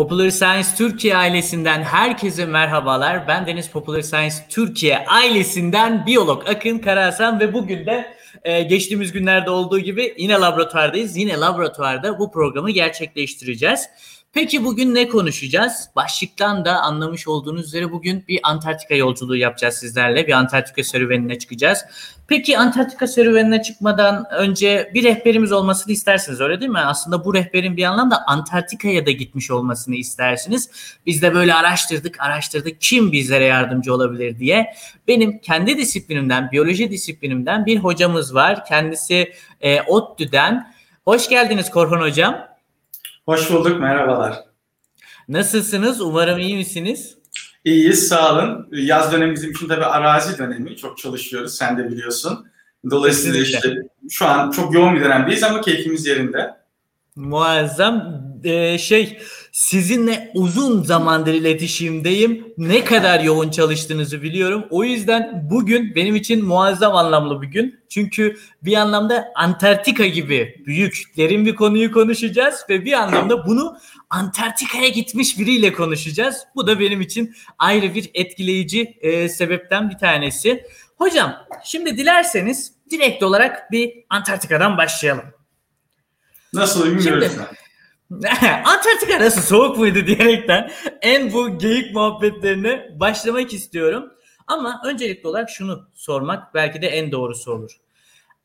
Popular Science Türkiye ailesinden herkese merhabalar. Ben Deniz Popular Science Türkiye ailesinden biyolog Akın Karahasan ve bugün de e, geçtiğimiz günlerde olduğu gibi yine laboratuvardayız. Yine laboratuvarda bu programı gerçekleştireceğiz. Peki bugün ne konuşacağız? Başlıktan da anlamış olduğunuz üzere bugün bir Antarktika yolculuğu yapacağız sizlerle. Bir Antarktika serüvenine çıkacağız. Peki Antarktika serüvenine çıkmadan önce bir rehberimiz olmasını istersiniz öyle değil mi? Aslında bu rehberin bir anlamda Antarktika'ya da gitmiş olmasını istersiniz. Biz de böyle araştırdık, araştırdık kim bizlere yardımcı olabilir diye. Benim kendi disiplinimden, biyoloji disiplinimden bir hocamız var. Kendisi e, ODTÜ'den. Hoş geldiniz Korhan Hocam. Hoş bulduk, merhabalar. Nasılsınız? Umarım iyi misiniz? İyiyiz, sağ olun. Yaz dönemi bizim için tabii arazi dönemi. Çok çalışıyoruz, sen de biliyorsun. Dolayısıyla işte şu an çok yoğun bir dönemdeyiz ama keyfimiz yerinde. Muazzam. Ee, şey sizinle uzun zamandır iletişimdeyim. Ne kadar yoğun çalıştığınızı biliyorum. O yüzden bugün benim için muazzam anlamlı bir gün. Çünkü bir anlamda Antarktika gibi büyük, derin bir konuyu konuşacağız ve bir anlamda bunu Antarktika'ya gitmiş biriyle konuşacağız. Bu da benim için ayrı bir etkileyici e, sebepten bir tanesi. Hocam şimdi dilerseniz direkt olarak bir Antarktika'dan başlayalım. Nasıl bilmiyorum. Şimdi, Antarktika nasıl soğuk muydu diyerekten en bu geyik muhabbetlerine başlamak istiyorum. Ama öncelikli olarak şunu sormak belki de en doğrusu olur.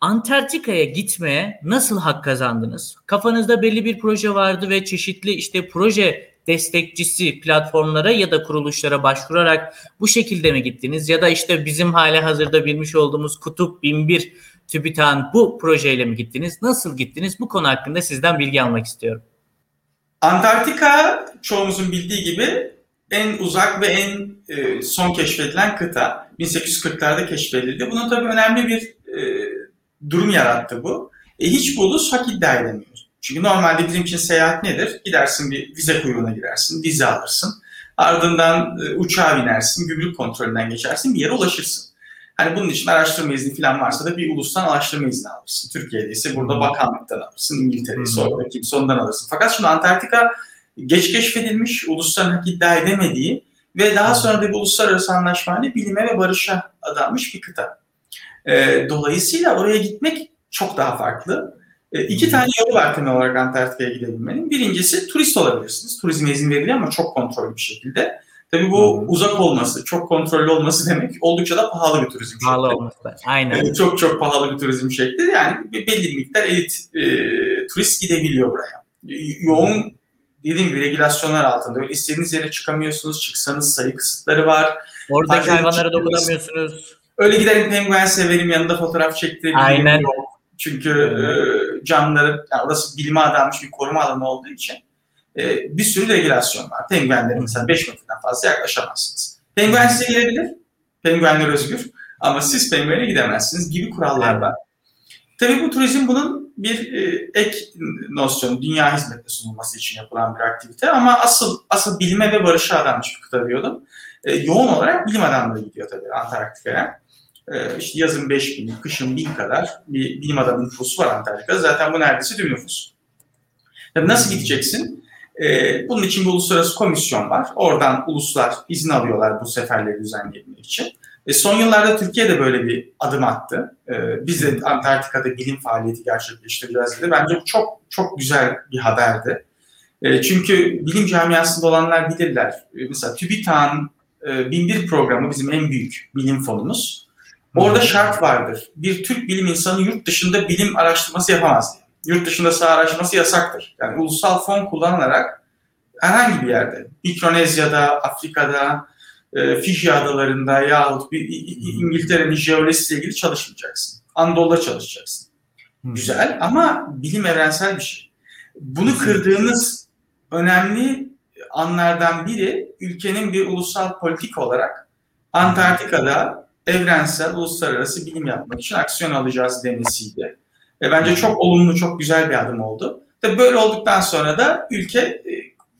Antarktika'ya gitmeye nasıl hak kazandınız? Kafanızda belli bir proje vardı ve çeşitli işte proje destekçisi platformlara ya da kuruluşlara başvurarak bu şekilde mi gittiniz? Ya da işte bizim hali hazırda bilmiş olduğumuz Kutup 1001 TÜBİTAK'ın bu projeyle mi gittiniz? Nasıl gittiniz? Bu konu hakkında sizden bilgi almak istiyorum. Antarktika çoğumuzun bildiği gibi en uzak ve en e, son keşfedilen kıta. 1840'larda keşfedildi. Bunun tabii önemli bir e, durum yarattı bu. E, hiç ulus hak iddia edemiyor. Çünkü normalde bizim için seyahat nedir? Gidersin bir vize kuyruğuna girersin, vize alırsın. Ardından e, uçağa binersin, gümrük kontrolünden geçersin, bir yere ulaşırsın. Hani bunun için araştırma izni falan varsa da bir ulustan araştırma izni alırsın. Türkiye'de ise burada bakanlıktan alırsın, İngiltere'de ise orada kimse ondan alırsın. Fakat şimdi Antarktika geç keşfedilmiş, ulusların hak iddia edemediği ve daha sonra da bir uluslararası anlaşma bilime ve barışa adanmış bir kıta. E, dolayısıyla oraya gitmek çok daha farklı. E, iki tane yolu var temel olarak Antarktika'ya gidebilmenin. Birincisi turist olabilirsiniz. Turizme izin veriliyor ama çok kontrollü bir şekilde. Tabii bu hmm. uzak olması, çok kontrollü olması demek oldukça da pahalı bir turizm pahalı şekli. Pahalı olması. Aynen. Yani çok çok pahalı bir turizm şekli. Yani belli bir miktar elit e, turist gidebiliyor buraya. Yoğun dediğim gibi regülasyonlar altında. Öyle istediğiniz yere çıkamıyorsunuz. Çıksanız sayı kısıtları var. Oradaki hayvanlara dokunamıyorsunuz. Öyle giderim penguen severim yanında fotoğraf çektirebilirim. Aynen. Yok. Çünkü e, canlıları, yani orası bilime adanmış bir koruma alanı olduğu için e, bir sürü regülasyon var. Penguenlere mesela 5 metreden fazla yaklaşamazsınız. Penguen size gelebilir. Penguenler özgür. Ama siz penguene gidemezsiniz gibi kurallar var. Tabii bu turizm bunun bir e, ek nosyon, dünya hizmetine sunulması için yapılan bir aktivite ama asıl asıl bilime ve barışa adanmış bir kıta diyordum. E, yoğun olarak bilim adamları gidiyor tabii Antarktika'ya. E, işte yazın 5 bin, kışın 1000 kadar bir bilim adamı nüfusu var Antarktika'da. Zaten bu neredeyse tüm nüfus. Tabii nasıl gideceksin? E, bunun için bir uluslararası komisyon var. Oradan uluslar izin alıyorlar bu seferleri düzenleyebilmek için. E, son yıllarda Türkiye de böyle bir adım attı. E, biz de Antarktika'da bilim faaliyeti gerçekleştireceğiz dedi. Bence çok çok güzel bir haberdi. E, çünkü bilim camiasında olanlar bilirler. E, mesela TÜBİTAK'ın e, 1001 programı bizim en büyük bilim fonumuz. Orada şart vardır. Bir Türk bilim insanı yurt dışında bilim araştırması yapamaz diye yurt dışında saha araştırması yasaktır. Yani ulusal fon kullanılarak herhangi bir yerde, Mikronezya'da, Afrika'da, e, Fiji adalarında yahut bir İngiltere'nin jeolojisiyle ilgili çalışmayacaksın. Anadolu'da çalışacaksın. Hmm. Güzel ama bilim evrensel bir şey. Bunu kırdığınız önemli anlardan biri ülkenin bir ulusal politik olarak Antarktika'da evrensel, uluslararası bilim yapmak için aksiyon alacağız demesiydi. Ve bence çok olumlu, çok güzel bir adım oldu. Tabii böyle olduktan sonra da ülke e,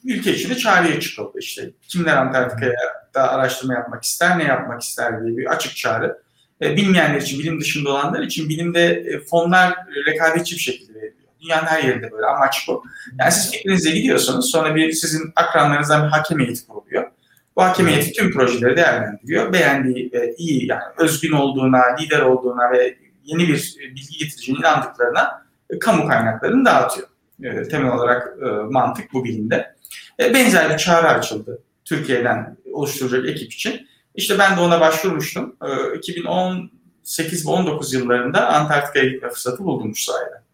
ülke içinde çağrıya çıkıldı işte. Kimler Antarktika'ya da araştırma yapmak ister, ne yapmak ister diye bir açık çağrı. E, bilmeyenler için, bilim dışında olanlar için bilimde e, fonlar rekabetçi bir şekilde veriliyor. Dünyanın her yerinde böyle amaç bu. Yani siz fikrinizle gidiyorsunuz sonra bir sizin akranlarınızdan bir hakem heyeti kuruluyor. Bu hakem heyeti tüm projeleri değerlendiriyor. Beğendiği iyi yani özgün olduğuna, lider olduğuna ve yeni bir bilgi getireceğine inandıklarına e, kamu kaynaklarını dağıtıyor. E, temel olarak e, mantık bu bilimde. E, benzer bir çağrı açıldı Türkiye'den oluşturacak ekip için. İşte ben de ona başvurmuştum. E, 2018 ve 19 yıllarında Antarktika'ya gitme fırsatı buldum şu sayede.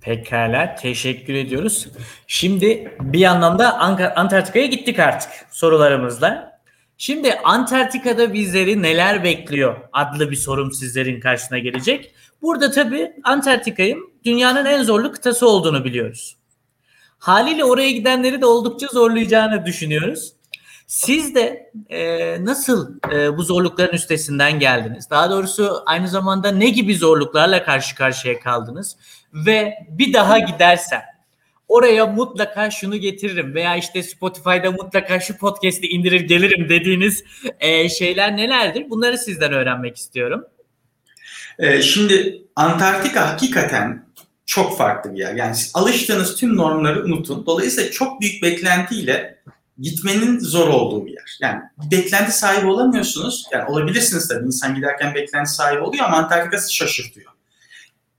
Pekala teşekkür ediyoruz. Şimdi bir anlamda Antarktika'ya gittik artık sorularımızla. Şimdi Antarktika'da bizleri neler bekliyor adlı bir sorum sizlerin karşısına gelecek. Burada tabii Antarktika'nın dünyanın en zorlu kıtası olduğunu biliyoruz. Haliyle oraya gidenleri de oldukça zorlayacağını düşünüyoruz. Siz de e, nasıl e, bu zorlukların üstesinden geldiniz? Daha doğrusu aynı zamanda ne gibi zorluklarla karşı karşıya kaldınız? Ve bir daha gidersem oraya mutlaka şunu getiririm veya işte Spotify'da mutlaka şu podcast'i indirir gelirim dediğiniz e, şeyler nelerdir? Bunları sizden öğrenmek istiyorum. E, şimdi Antarktika hakikaten çok farklı bir yer. Yani alıştığınız tüm normları unutun. Dolayısıyla çok büyük beklentiyle gitmenin zor olduğu bir yer. Yani bir beklenti sahibi olamıyorsunuz. Yani olabilirsiniz tabii. İnsan giderken beklenti sahibi oluyor ama Antarktika şaşırtıyor.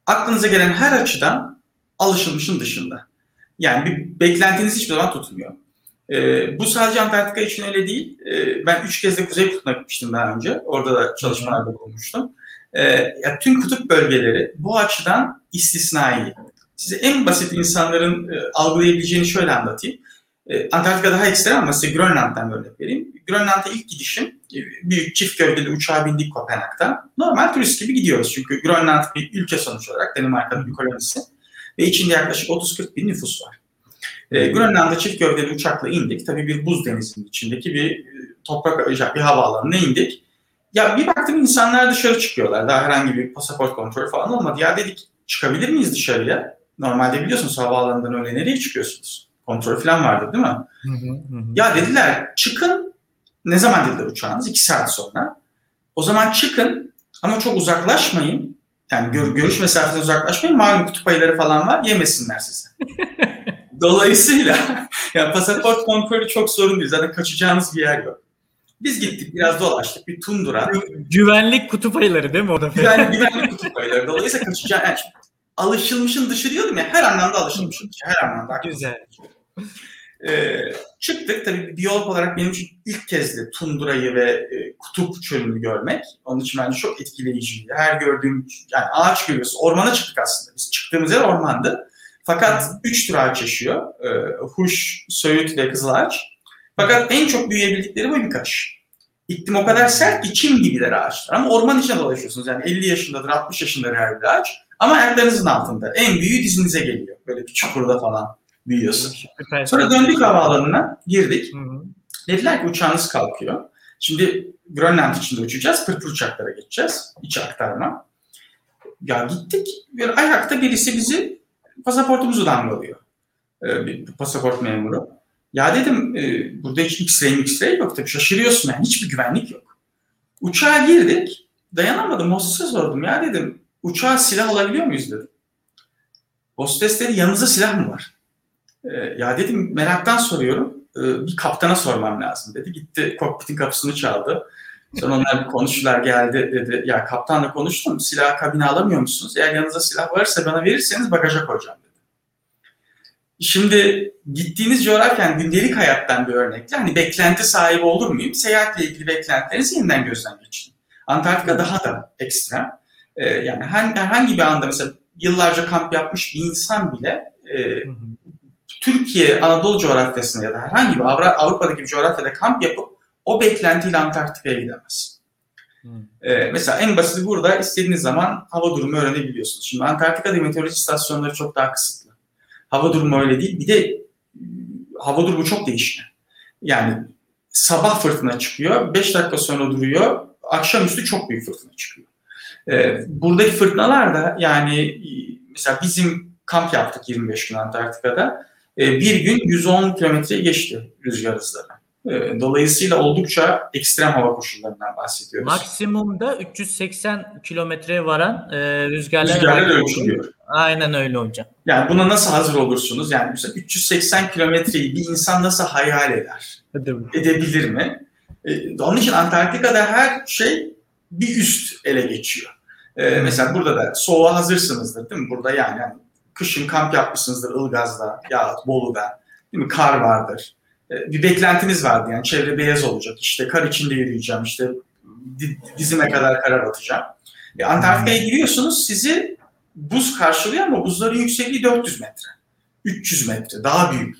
Aklınıza gelen her açıdan alışılmışın dışında. Yani bir beklentiniz hiçbir zaman tutmuyor. Ee, bu sadece Antarktika için öyle değil. Ee, ben üç kez de Kuzey Kutbu'na gitmiştim daha önce. Orada da çalışmalarda bulunmuştum. Ee, ya tüm kutup bölgeleri bu açıdan istisnai. Size en basit insanların e, algılayabileceğini şöyle anlatayım. E, Antarktika daha ekstrem ama size Grönland'dan örnek vereyim. Grönland'a ilk gidişim e, büyük çift gövdeli uçağa bindik Kopenhag'dan. Normal turist gibi gidiyoruz çünkü Grönland bir ülke sonuç olarak Danimarka'nın bir kolonisi ve içinde yaklaşık 30-40 bin nüfus var. E, Grönland'a çift gövdeli uçakla indik. Tabii bir buz denizinin içindeki bir e, toprak arayacak bir havaalanına indik. Ya bir baktım insanlar dışarı çıkıyorlar. Daha herhangi bir pasaport kontrolü falan olmadı. Ya dedik çıkabilir miyiz dışarıya? Normalde biliyorsunuz havaalanından öyle nereye çıkıyorsunuz? Kontrol falan vardı değil mi? Hı hı hı. Ya dediler çıkın. Ne zaman dediler uçağınız? İki saat sonra. O zaman çıkın ama çok uzaklaşmayın. Yani gör, görüş mesafesinden uzaklaşmayın. Malum kutup ayıları falan var. Yemesinler sizi. Dolayısıyla ya pasaport kontrolü çok sorun değil. Zaten kaçacağınız bir yer yok. Biz gittik biraz dolaştık bir tundura. Güvenlik kutup ayıları değil mi o da? Güvenlik, güvenlik kutup ayıları. Dolayısıyla kaçacağın yani alışılmışın dışı diyordum ya her anlamda alışılmışın dışı. Her anlamda. Güzel. Ee, çıktık tabii biyolog olarak benim için ilk kez de tundurayı ve e, kutup çölünü görmek. Onun için bence çok etkileyiciydi. Her gördüğüm yani ağaç görüyoruz. Ormana çıktık aslında. Biz çıktığımız yer ormandı. Fakat üç tür ağaç yaşıyor. Ee, huş, söğüt ve kızıl ağaç. Fakat en çok büyüyebildikleri bu birkaç. İklim o kadar sert ki çim gibiler ağaçlar. Ama orman içinde dolaşıyorsunuz. Yani 50 yaşındadır, 60 yaşındadır her bir ağaç. Ama ayaklarınızın altında. En büyüğü dizinize geliyor. Böyle bir çukurda falan büyüyorsun. Sonra döndük havaalanına, girdik. Hı hı. Dediler ki uçağınız kalkıyor. Şimdi Grönland içinde uçacağız, pırpır uçaklara geçeceğiz. İç aktarma. Ya gittik, bir ayakta birisi bizi pasaportumuzu damgalıyor. Ee, bir pasaport memuru. Ya dedim e, burada hiç X-ray X-ray yok tabii şaşırıyorsun yani hiçbir güvenlik yok. Uçağa girdik dayanamadım hostese sordum ya dedim uçağa silah alabiliyor muyuz dedim. Hostes dedi yanınızda silah mı var? Ee, ya dedim meraktan soruyorum ee, bir kaptana sormam lazım dedi. Gitti kokpitin kapısını çaldı. Sonra onlar bir konuştular geldi dedi. Ya kaptanla konuştum silah kabine alamıyor musunuz? Eğer yanınızda silah varsa bana verirseniz bagaja koyacağım dedi. Şimdi gittiğiniz coğrafyanın gündelik hayattan bir örnekle hani beklenti sahibi olur muyum? Seyahatle ilgili beklentilerinizi yeniden gözden geçirin. Antarktika daha da ekstrem. Ee, yani herhangi bir anda mesela yıllarca kamp yapmış bir insan bile e, Türkiye, Anadolu coğrafyasında ya da herhangi bir Avrupa'daki bir coğrafyada kamp yapıp o beklentiyle Antarktika'ya gidemez. Hmm. Ee, mesela en basit burada istediğiniz zaman hava durumu öğrenebiliyorsunuz. Şimdi Antarktika'da meteoroloji istasyonları çok daha kısıtlı. Hava durumu öyle değil. Bir de hava durumu çok değişken. Yani sabah fırtına çıkıyor, 5 dakika sonra duruyor, akşamüstü çok büyük fırtına çıkıyor. Ee, buradaki fırtınalar da yani mesela bizim kamp yaptık 25 gün Antarktika'da. Ee, bir gün 110 kilometreyi geçti rüzgar hızları. Ee, dolayısıyla oldukça ekstrem hava koşullarından bahsediyoruz. Maksimumda 380 kilometreye varan e, rüzgarlar, rüzgarlar ölçülüyor. Aynen öyle hocam. Yani buna nasıl hazır olursunuz? Yani mesela 380 kilometreyi bir insan nasıl hayal eder? Edebilir mi? Ee, onun için Antarktika'da her şey bir üst ele geçiyor. Ee, mesela burada da soğuğa hazırsınızdır değil mi? Burada yani, yani kışın kamp yapmışsınızdır Ilgaz'da ya Bolu'da. Değil mi? Kar vardır. Ee, bir beklentiniz vardı yani çevre beyaz olacak. İşte kar içinde yürüyeceğim. İşte dizime kadar kara batacağım. E, Antarktika'ya giriyorsunuz sizi buz karşılıyor ama buzların yüksekliği 400 metre. 300 metre daha büyük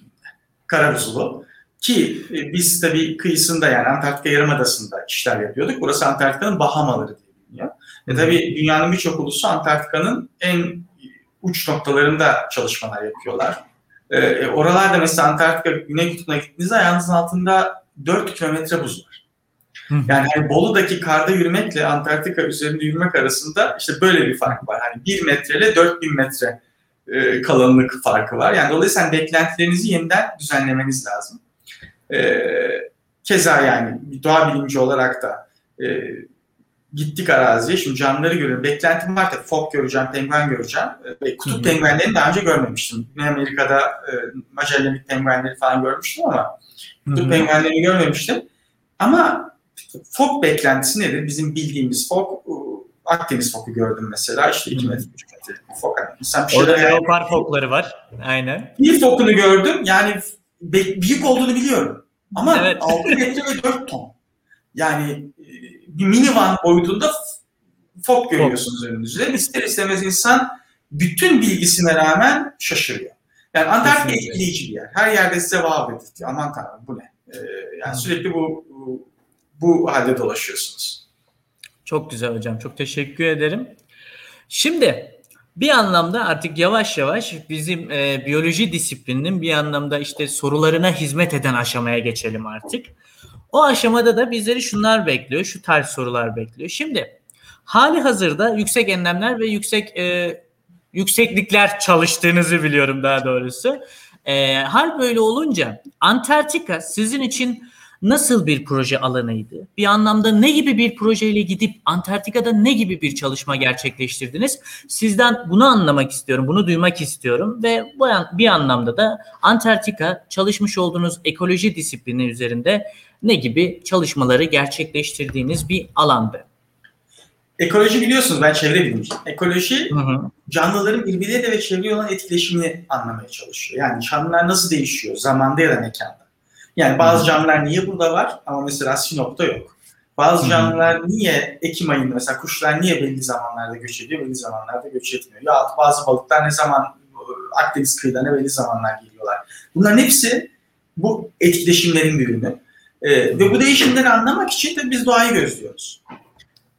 kara buzulu. Ki e, biz tabii kıyısında yani Antarktika Yarımadası'nda işler yapıyorduk. Burası Antarktika'nın Bahamaları diye biliniyor. E tabii dünyanın birçok ulusu Antarktika'nın en uç noktalarında çalışmalar yapıyorlar. E, e oralarda mesela Antarktika Güney Kutbu'na gittiğinizde ayağınızın altında 4 kilometre buz var. Yani hani Bolu'daki karda yürümekle Antarktika üzerinde yürümek arasında işte böyle bir fark var. Hani 1 metre ile 4000 metre e, kalınlık farkı var. Yani dolayısıyla beklentilerinizi yeniden düzenlemeniz lazım. E, keza yani doğa bilimci olarak da e, gittik araziye. Şimdi canlıları görüyorum. Beklentim var tabii. Fok göreceğim, penguen göreceğim. Ve kutup penguenlerini daha önce görmemiştim. Güney Amerika'da e, Magellan'lik penguenleri falan görmüştüm ama kutup penguenlerini görmemiştim. Ama fok beklentisi nedir? Bizim bildiğimiz fok Akdeniz foku gördüm mesela. İşte 2 metre, 3 metre fok. Yani bir şeyler Orada leopar fokları var. Aynen. Bir fokunu gördüm. Yani büyük olduğunu biliyorum. Ama evet. 6 metre ve 4 ton. Yani e, bir minivan boyutunda fok görüyorsunuz önünüzde. İster istemez insan bütün bilgisine rağmen şaşırıyor. Yani Antarktika etkileyici bir yer. Her yerde size vaat edildi. Aman tanrım bu ne? Ee, yani sürekli bu, bu bu halde dolaşıyorsunuz. Çok güzel hocam. Çok teşekkür ederim. Şimdi bir anlamda artık yavaş yavaş bizim e, biyoloji disiplininin bir anlamda işte sorularına hizmet eden aşamaya geçelim artık. O aşamada da bizleri şunlar bekliyor, şu tarz sorular bekliyor. Şimdi hali hazırda yüksek enlemler ve yüksek e, yükseklikler çalıştığınızı biliyorum daha doğrusu. E, hal böyle olunca Antarktika sizin için nasıl bir proje alanıydı? Bir anlamda ne gibi bir projeyle gidip Antarktika'da ne gibi bir çalışma gerçekleştirdiniz? Sizden bunu anlamak istiyorum, bunu duymak istiyorum ve bu bir anlamda da Antarktika çalışmış olduğunuz ekoloji disiplini üzerinde ne gibi çalışmaları gerçekleştirdiğiniz bir alandı. Ekoloji biliyorsunuz ben çevre bilimciyim. Ekoloji hı hı. canlıların birbirleriyle ve çevreye olan etkileşimini anlamaya çalışıyor. Yani canlılar nasıl değişiyor zamanda ya da mekanda. Yani bazı canlılar niye burada var ama mesela Sinop'ta yok. Bazı canlılar niye Ekim ayında mesela kuşlar niye belli zamanlarda göç ediyor, belli zamanlarda göç etmiyor. Ya bazı balıklar ne zaman Akdeniz kıyılarına belli zamanlar geliyorlar. Bunların hepsi bu etkileşimlerin bir ürünü. Ee, ve bu değişimleri anlamak için de biz doğayı gözlüyoruz.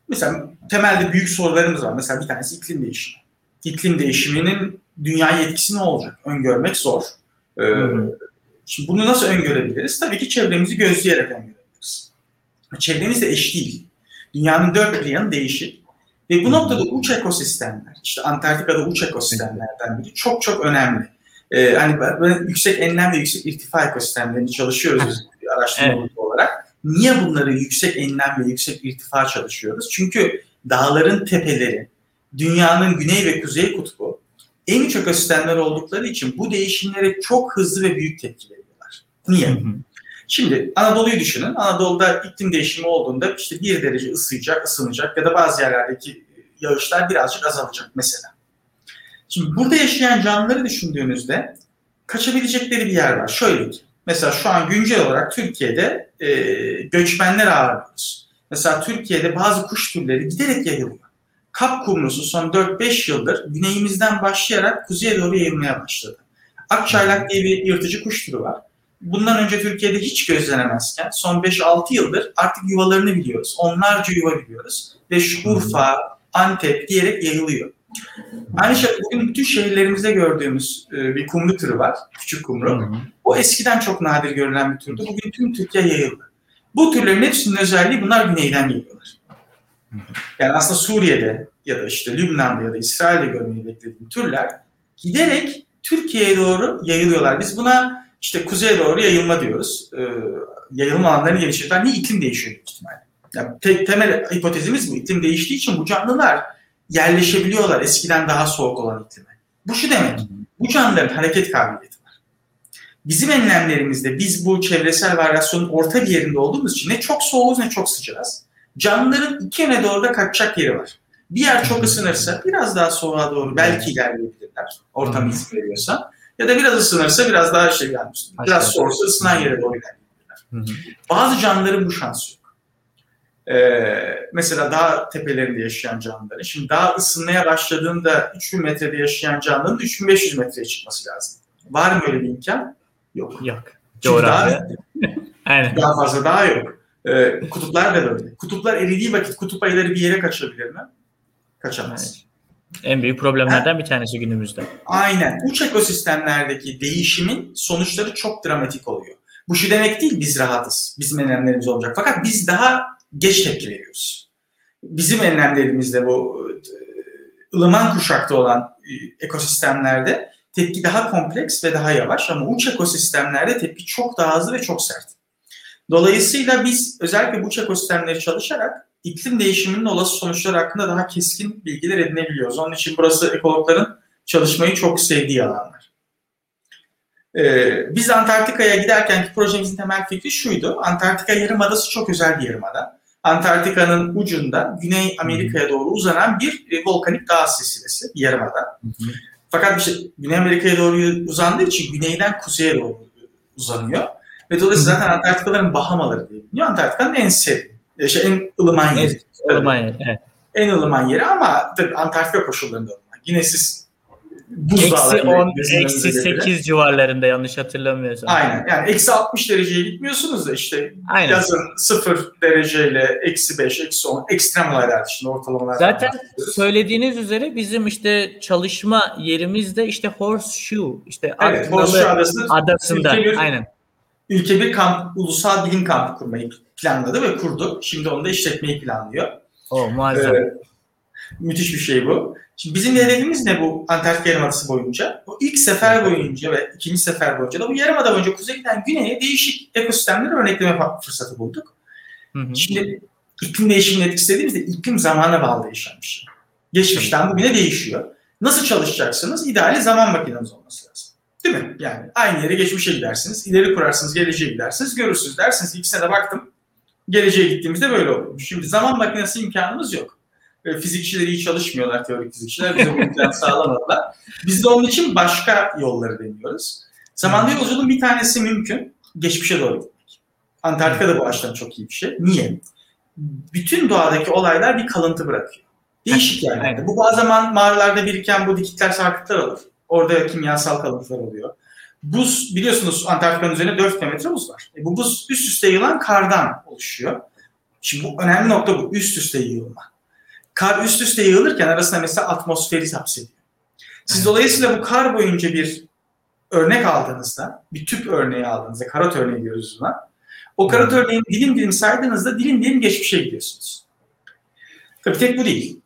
Mesela temelde büyük sorularımız var. Mesela bir tanesi iklim değişimi. İklim değişiminin dünyaya etkisi ne olacak? Öngörmek zor. Ee, Şimdi bunu nasıl öngörebiliriz? Tabii ki çevremizi gözleyerek öngörebiliriz. Çevremiz de eş değil. Dünyanın dört bir yanı değişik. Ve bu noktada uç ekosistemler, işte Antarktika'da uç ekosistemlerden biri çok çok önemli. Ee, hani böyle yüksek enlem ve yüksek irtifa ekosistemlerini çalışıyoruz biz araştırma evet. olarak. Niye bunları yüksek enlem ve yüksek irtifa çalışıyoruz? Çünkü dağların tepeleri, dünyanın güney ve kuzey kutbu en uç ekosistemler oldukları için bu değişimlere çok hızlı ve büyük tepki. Niye? Hı hı. Şimdi Anadolu'yu düşünün. Anadolu'da iklim değişimi olduğunda işte bir derece ısıyacak, ısınacak ya da bazı yerlerdeki yağışlar birazcık azalacak mesela. Şimdi burada yaşayan canlıları düşündüğünüzde kaçabilecekleri bir yer var. Şöyle ki, mesela şu an güncel olarak Türkiye'de e, göçmenler ağırlıyoruz. Mesela Türkiye'de bazı kuş türleri giderek yayılıyor. Kap kumrusu son 4-5 yıldır güneyimizden başlayarak kuzeye doğru yayılmaya başladı. Akçaylak diye bir yırtıcı kuş türü var. Bundan önce Türkiye'de hiç gözlenemezken son 5-6 yıldır artık yuvalarını biliyoruz. Onlarca yuva biliyoruz. Ve şu Urfa, Antep diyerek yayılıyor. Aynı şekilde bugün bütün şehirlerimizde gördüğümüz e, bir kumru türü var. Küçük kumru. O eskiden çok nadir görülen bir türdü. Bugün tüm Türkiye yayıldı. Bu türlerin hepsinin özelliği bunlar güneyden geliyorlar. Yani aslında Suriye'de ya da işte Lübnan'da ya da İsrail'de görmeyi beklediğim türler giderek Türkiye'ye doğru yayılıyorlar. Biz buna işte kuzeye doğru yayılma diyoruz. Ee, yayılma alanlarını geliştirirler. Niye iklim değişiyor büyük ihtimalle? Yani te- temel hipotezimiz bu. İklim değiştiği için bu canlılar yerleşebiliyorlar eskiden daha soğuk olan iklime. Bu şu demek, bu canlıların hareket kabiliyeti var. Bizim enlemlerimizde biz bu çevresel varyasyonun orta bir yerinde olduğumuz için ne çok soğuğuz ne çok sıcağız. Canlıların iki yöne doğru da kaçacak yeri var. Bir yer çok ısınırsa biraz daha soğuğa doğru belki ilerleyebilirler. Ortam izin veriyorsa. Ya da biraz ısınırsa biraz daha şey yani biraz soğursa ısınan yere doğru ilerleyebilirler. Bazı canlıların bu şansı yok. Ee, mesela dağ tepelerinde yaşayan canlıların. Şimdi dağ ısınmaya başladığında 3000 metrede yaşayan canlının 3500 metreye çıkması lazım. Var mı öyle bir imkan? Yok. Yok. Daha, Aynen. daha fazla daha yok. Ee, kutuplar da böyle. Kutuplar eridiği vakit kutup ayıları bir yere kaçabilir mi? Kaçamaz. Evet. En büyük problemlerden bir tanesi günümüzde. Aynen. Uç ekosistemlerdeki değişimin sonuçları çok dramatik oluyor. Bu şu demek değil biz rahatız. Bizim önlemlerimiz olacak. Fakat biz daha geç tepki veriyoruz. Bizim önlemlerimizde bu ılıman kuşakta olan ekosistemlerde tepki daha kompleks ve daha yavaş ama uç ekosistemlerde tepki çok daha hızlı ve çok sert. Dolayısıyla biz özellikle bu uç ekosistemleri çalışarak iklim değişiminin olası sonuçları hakkında daha keskin bilgiler edinebiliyoruz. Onun için burası ekologların çalışmayı çok sevdiği alanlar. Ee, biz Antarktika'ya giderkenki projemizin temel fikri şuydu. Antarktika Yarımadası çok özel bir yarımada. Antarktika'nın ucunda Güney Amerika'ya doğru uzanan bir e, volkanik dağ silsilesi, bir yarımada. Hı hı. Fakat işte Güney Amerika'ya doğru uzandığı için güneyden kuzeye doğru uzanıyor. Ve dolayısıyla zaten Antarktika'ların Bahamaları diye biliniyor. Antarktika'nın en serin, şey, en ılıman yeri. ılıman yeri, evet. En ılıman yeri ama tabii Antarktika koşullarında ılıman. Yine siz Eksi 10, eksi 8 civarlarında yanlış hatırlamıyorsam. Aynen. Yani eksi 60 dereceye gitmiyorsunuz da işte Aynen. yazın 0 dereceyle eksi 5, eksi 10 ekstrem olaylar dışında ortalamalar. Zaten söylediğiniz üzere bizim işte çalışma yerimizde işte Horseshoe işte evet, Horseshoe adasında, adasında. Bir, Aynen. Ülke bir kamp, ulusal bilim kampı kurmayı planladı ve kurdu. Şimdi onu da işletmeyi planlıyor. O muazzam. Ee, müthiş bir şey bu. Şimdi bizim hedefimiz ne bu Antarktika Yarımadası boyunca? Bu ilk sefer boyunca ve ikinci sefer boyunca da bu yarımada boyunca kuzeyden güneye değişik ekosistemleri örnekleme fırsatı bulduk. Hı hı. Şimdi iklim değişiminin etkisi dediğimizde iklim zamana bağlı değişen bir şey. Geçmişten bugüne değişiyor. Nasıl çalışacaksınız? İdeali zaman makineniz olması lazım. Değil mi? Yani aynı yere geçmişe gidersiniz, ileri kurarsınız, geleceğe gidersiniz, görürsünüz dersiniz. İkisine de baktım. Geleceğe gittiğimizde böyle oluyor. Şimdi zaman makinesi imkanımız yok fizikçiler iyi çalışmıyorlar teorik fizikçiler. Bize bu imkanı sağlamadılar. Biz de onun için başka yolları deniyoruz. Zamanda yolculuğun bir tanesi mümkün. Geçmişe doğru gitmek. Antarktika'da bu açıdan çok iyi bir şey. Niye? Bütün doğadaki olaylar bir kalıntı bırakıyor. Değişik yerlerde. Bu zaman mağaralarda biriken bu dikitler sarkıtlar olur. Orada kimyasal kalıntılar oluyor. Buz biliyorsunuz Antarktika'nın üzerinde 4 kilometre buz var. E bu buz üst üste yığılan kardan oluşuyor. Şimdi bu önemli nokta bu. Üst üste yığılma kar üst üste yığılırken arasında mesela atmosferi hapsediyor. Siz dolayısıyla bu kar boyunca bir örnek aldığınızda, bir tüp örneği aldığınızda, karot örneği diyoruz buna. O karot örneğini dilim dilim saydığınızda dilim dilim geçmişe gidiyorsunuz. Tabii tek bu değil.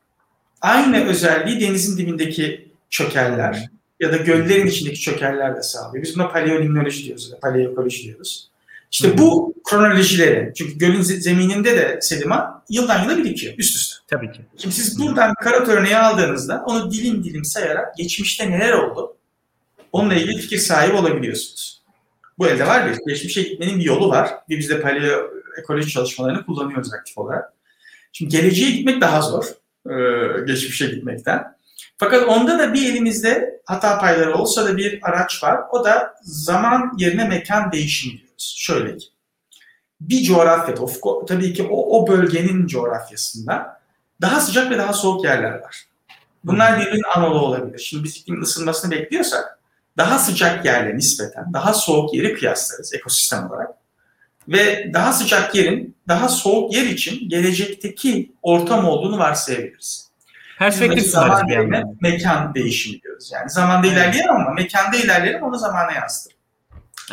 Aynı özelliği denizin dibindeki çökeller ya da göllerin içindeki çökeller de sağlıyor. Biz buna paleolimnoloji diyoruz, paleoekoloji diyoruz. İşte bu kronolojileri, çünkü gölün zemininde de sedima yıldan yıla birikiyor üst üste. Tabii ki. Şimdi siz buradan karot örneği aldığınızda onu dilim dilim sayarak geçmişte neler oldu onunla ilgili fikir sahibi olabiliyorsunuz. Bu elde var bir. Geçmişe gitmenin bir yolu var. Ve biz de paleo ekoloji çalışmalarını kullanıyoruz aktif olarak. Şimdi geleceğe gitmek daha zor. Geçmişe gitmekten. Fakat onda da bir elimizde hata payları olsa da bir araç var. O da zaman yerine mekan değişimi diyoruz. Şöyle ki. Bir coğrafyada, tabii ki o, o bölgenin coğrafyasında daha sıcak ve daha soğuk yerler var. Bunlar birbirinin analoğu olabilir. Şimdi biz ısınmasını bekliyorsak daha sıcak yerle nispeten daha soğuk yeri kıyaslarız ekosistem olarak. Ve daha sıcak yerin daha soğuk yer için gelecekteki ortam olduğunu varsayabiliriz. Perspektif zaman yerine mekan değişimi diyoruz. Yani zamanda evet. ilerleyelim ama mekanda ilerleyelim onu zamana yansıtır.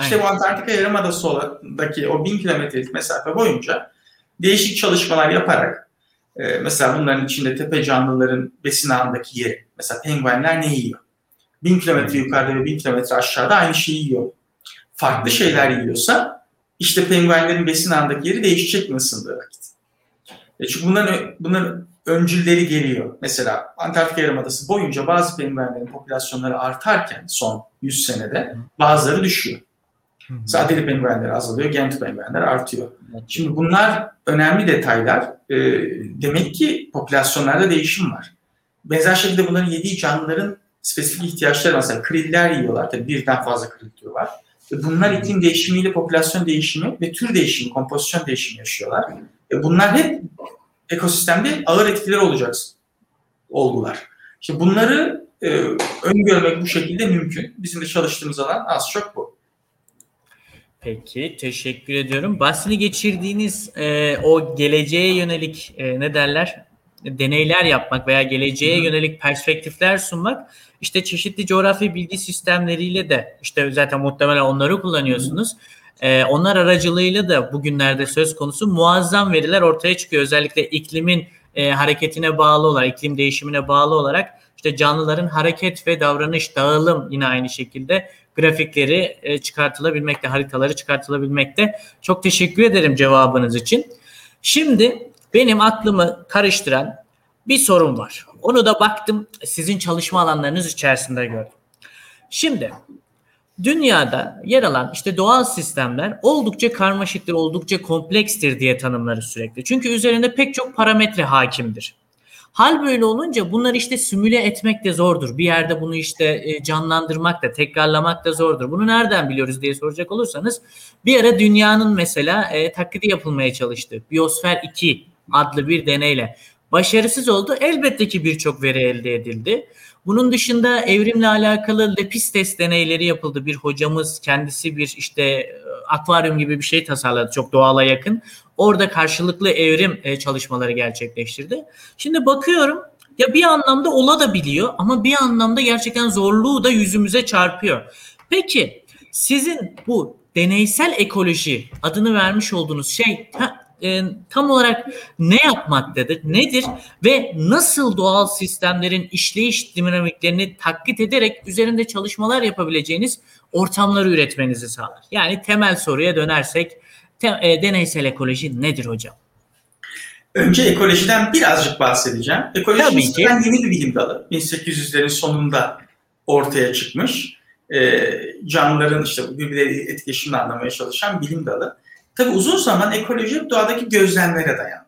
İşte bu Antarktika Yarımadası'ndaki o bin kilometrelik mesafe boyunca değişik çalışmalar yaparak ee, mesela bunların içinde tepe canlıların besin ağındaki yeri. Mesela penguenler ne yiyor? Bin kilometre yukarıda ve bin kilometre aşağıda aynı şeyi yiyor. Farklı şeyler yiyorsa işte penguenlerin besin ağındaki yeri değişecek mi ısındığı vakit? E çünkü bunların, bunların öncülleri geliyor. Mesela Antarktika Yarımadası boyunca bazı penguenlerin popülasyonları artarken son 100 senede bazıları düşüyor. Sadeli penguenler azalıyor, gent penguenler artıyor. Şimdi bunlar önemli detaylar. E, demek ki popülasyonlarda değişim var. Benzer şekilde bunların yediği canlıların spesifik ihtiyaçları mesela kriller yiyorlar. Tabii birden fazla krill türü var. Ve bunlar iklim değişimiyle popülasyon değişimi ve tür değişimi, kompozisyon değişimi yaşıyorlar. E bunlar hep ekosistemde ağır etkileri olacak olgular. İşte bunları e, öngörmek bu şekilde mümkün. Bizim de çalıştığımız alan az çok bu. Peki teşekkür ediyorum. Bahsini geçirdiğiniz e, o geleceğe yönelik e, ne derler deneyler yapmak veya geleceğe yönelik perspektifler sunmak işte çeşitli coğrafi bilgi sistemleriyle de işte zaten muhtemelen onları kullanıyorsunuz. Ee, onlar aracılığıyla da bugünlerde söz konusu muazzam veriler ortaya çıkıyor. Özellikle iklimin e, hareketine bağlı olarak, iklim değişimine bağlı olarak işte canlıların hareket ve davranış, dağılım yine aynı şekilde grafikleri e, çıkartılabilmekte, haritaları çıkartılabilmekte. Çok teşekkür ederim cevabınız için. Şimdi benim aklımı karıştıran bir sorun var. Onu da baktım sizin çalışma alanlarınız içerisinde gördüm. Şimdi dünyada yer alan işte doğal sistemler oldukça karmaşıktır, oldukça komplekstir diye tanımlarız sürekli. Çünkü üzerinde pek çok parametre hakimdir. Hal böyle olunca bunları işte simüle etmek de zordur. Bir yerde bunu işte e, canlandırmak da, tekrarlamak da zordur. Bunu nereden biliyoruz diye soracak olursanız bir ara dünyanın mesela e, taklidi yapılmaya çalıştı. Biosfer 2 adlı bir deneyle. Başarısız oldu. Elbette ki birçok veri elde edildi. Bunun dışında evrimle alakalı lepis test deneyleri yapıldı. Bir hocamız kendisi bir işte akvaryum gibi bir şey tasarladı çok doğala yakın. Orada karşılıklı evrim e, çalışmaları gerçekleştirdi. Şimdi bakıyorum ya bir anlamda ola da biliyor ama bir anlamda gerçekten zorluğu da yüzümüze çarpıyor. Peki sizin bu deneysel ekoloji adını vermiş olduğunuz şey e, tam olarak ne yapmaktadır, nedir ve nasıl doğal sistemlerin işleyiş dinamiklerini taklit ederek üzerinde çalışmalar yapabileceğiniz ortamları üretmenizi sağlar. Yani temel soruya dönersek te, e, deneysel ekoloji nedir hocam? Önce ekolojiden birazcık bahsedeceğim. Ekoloji yeni bir bilim dalı. 1800'lerin sonunda ortaya çıkmış. E, canlıların işte birbirleriyle etkileşimini anlamaya çalışan bilim dalı. Tabi uzun zaman ekoloji doğadaki gözlemlere dayandı.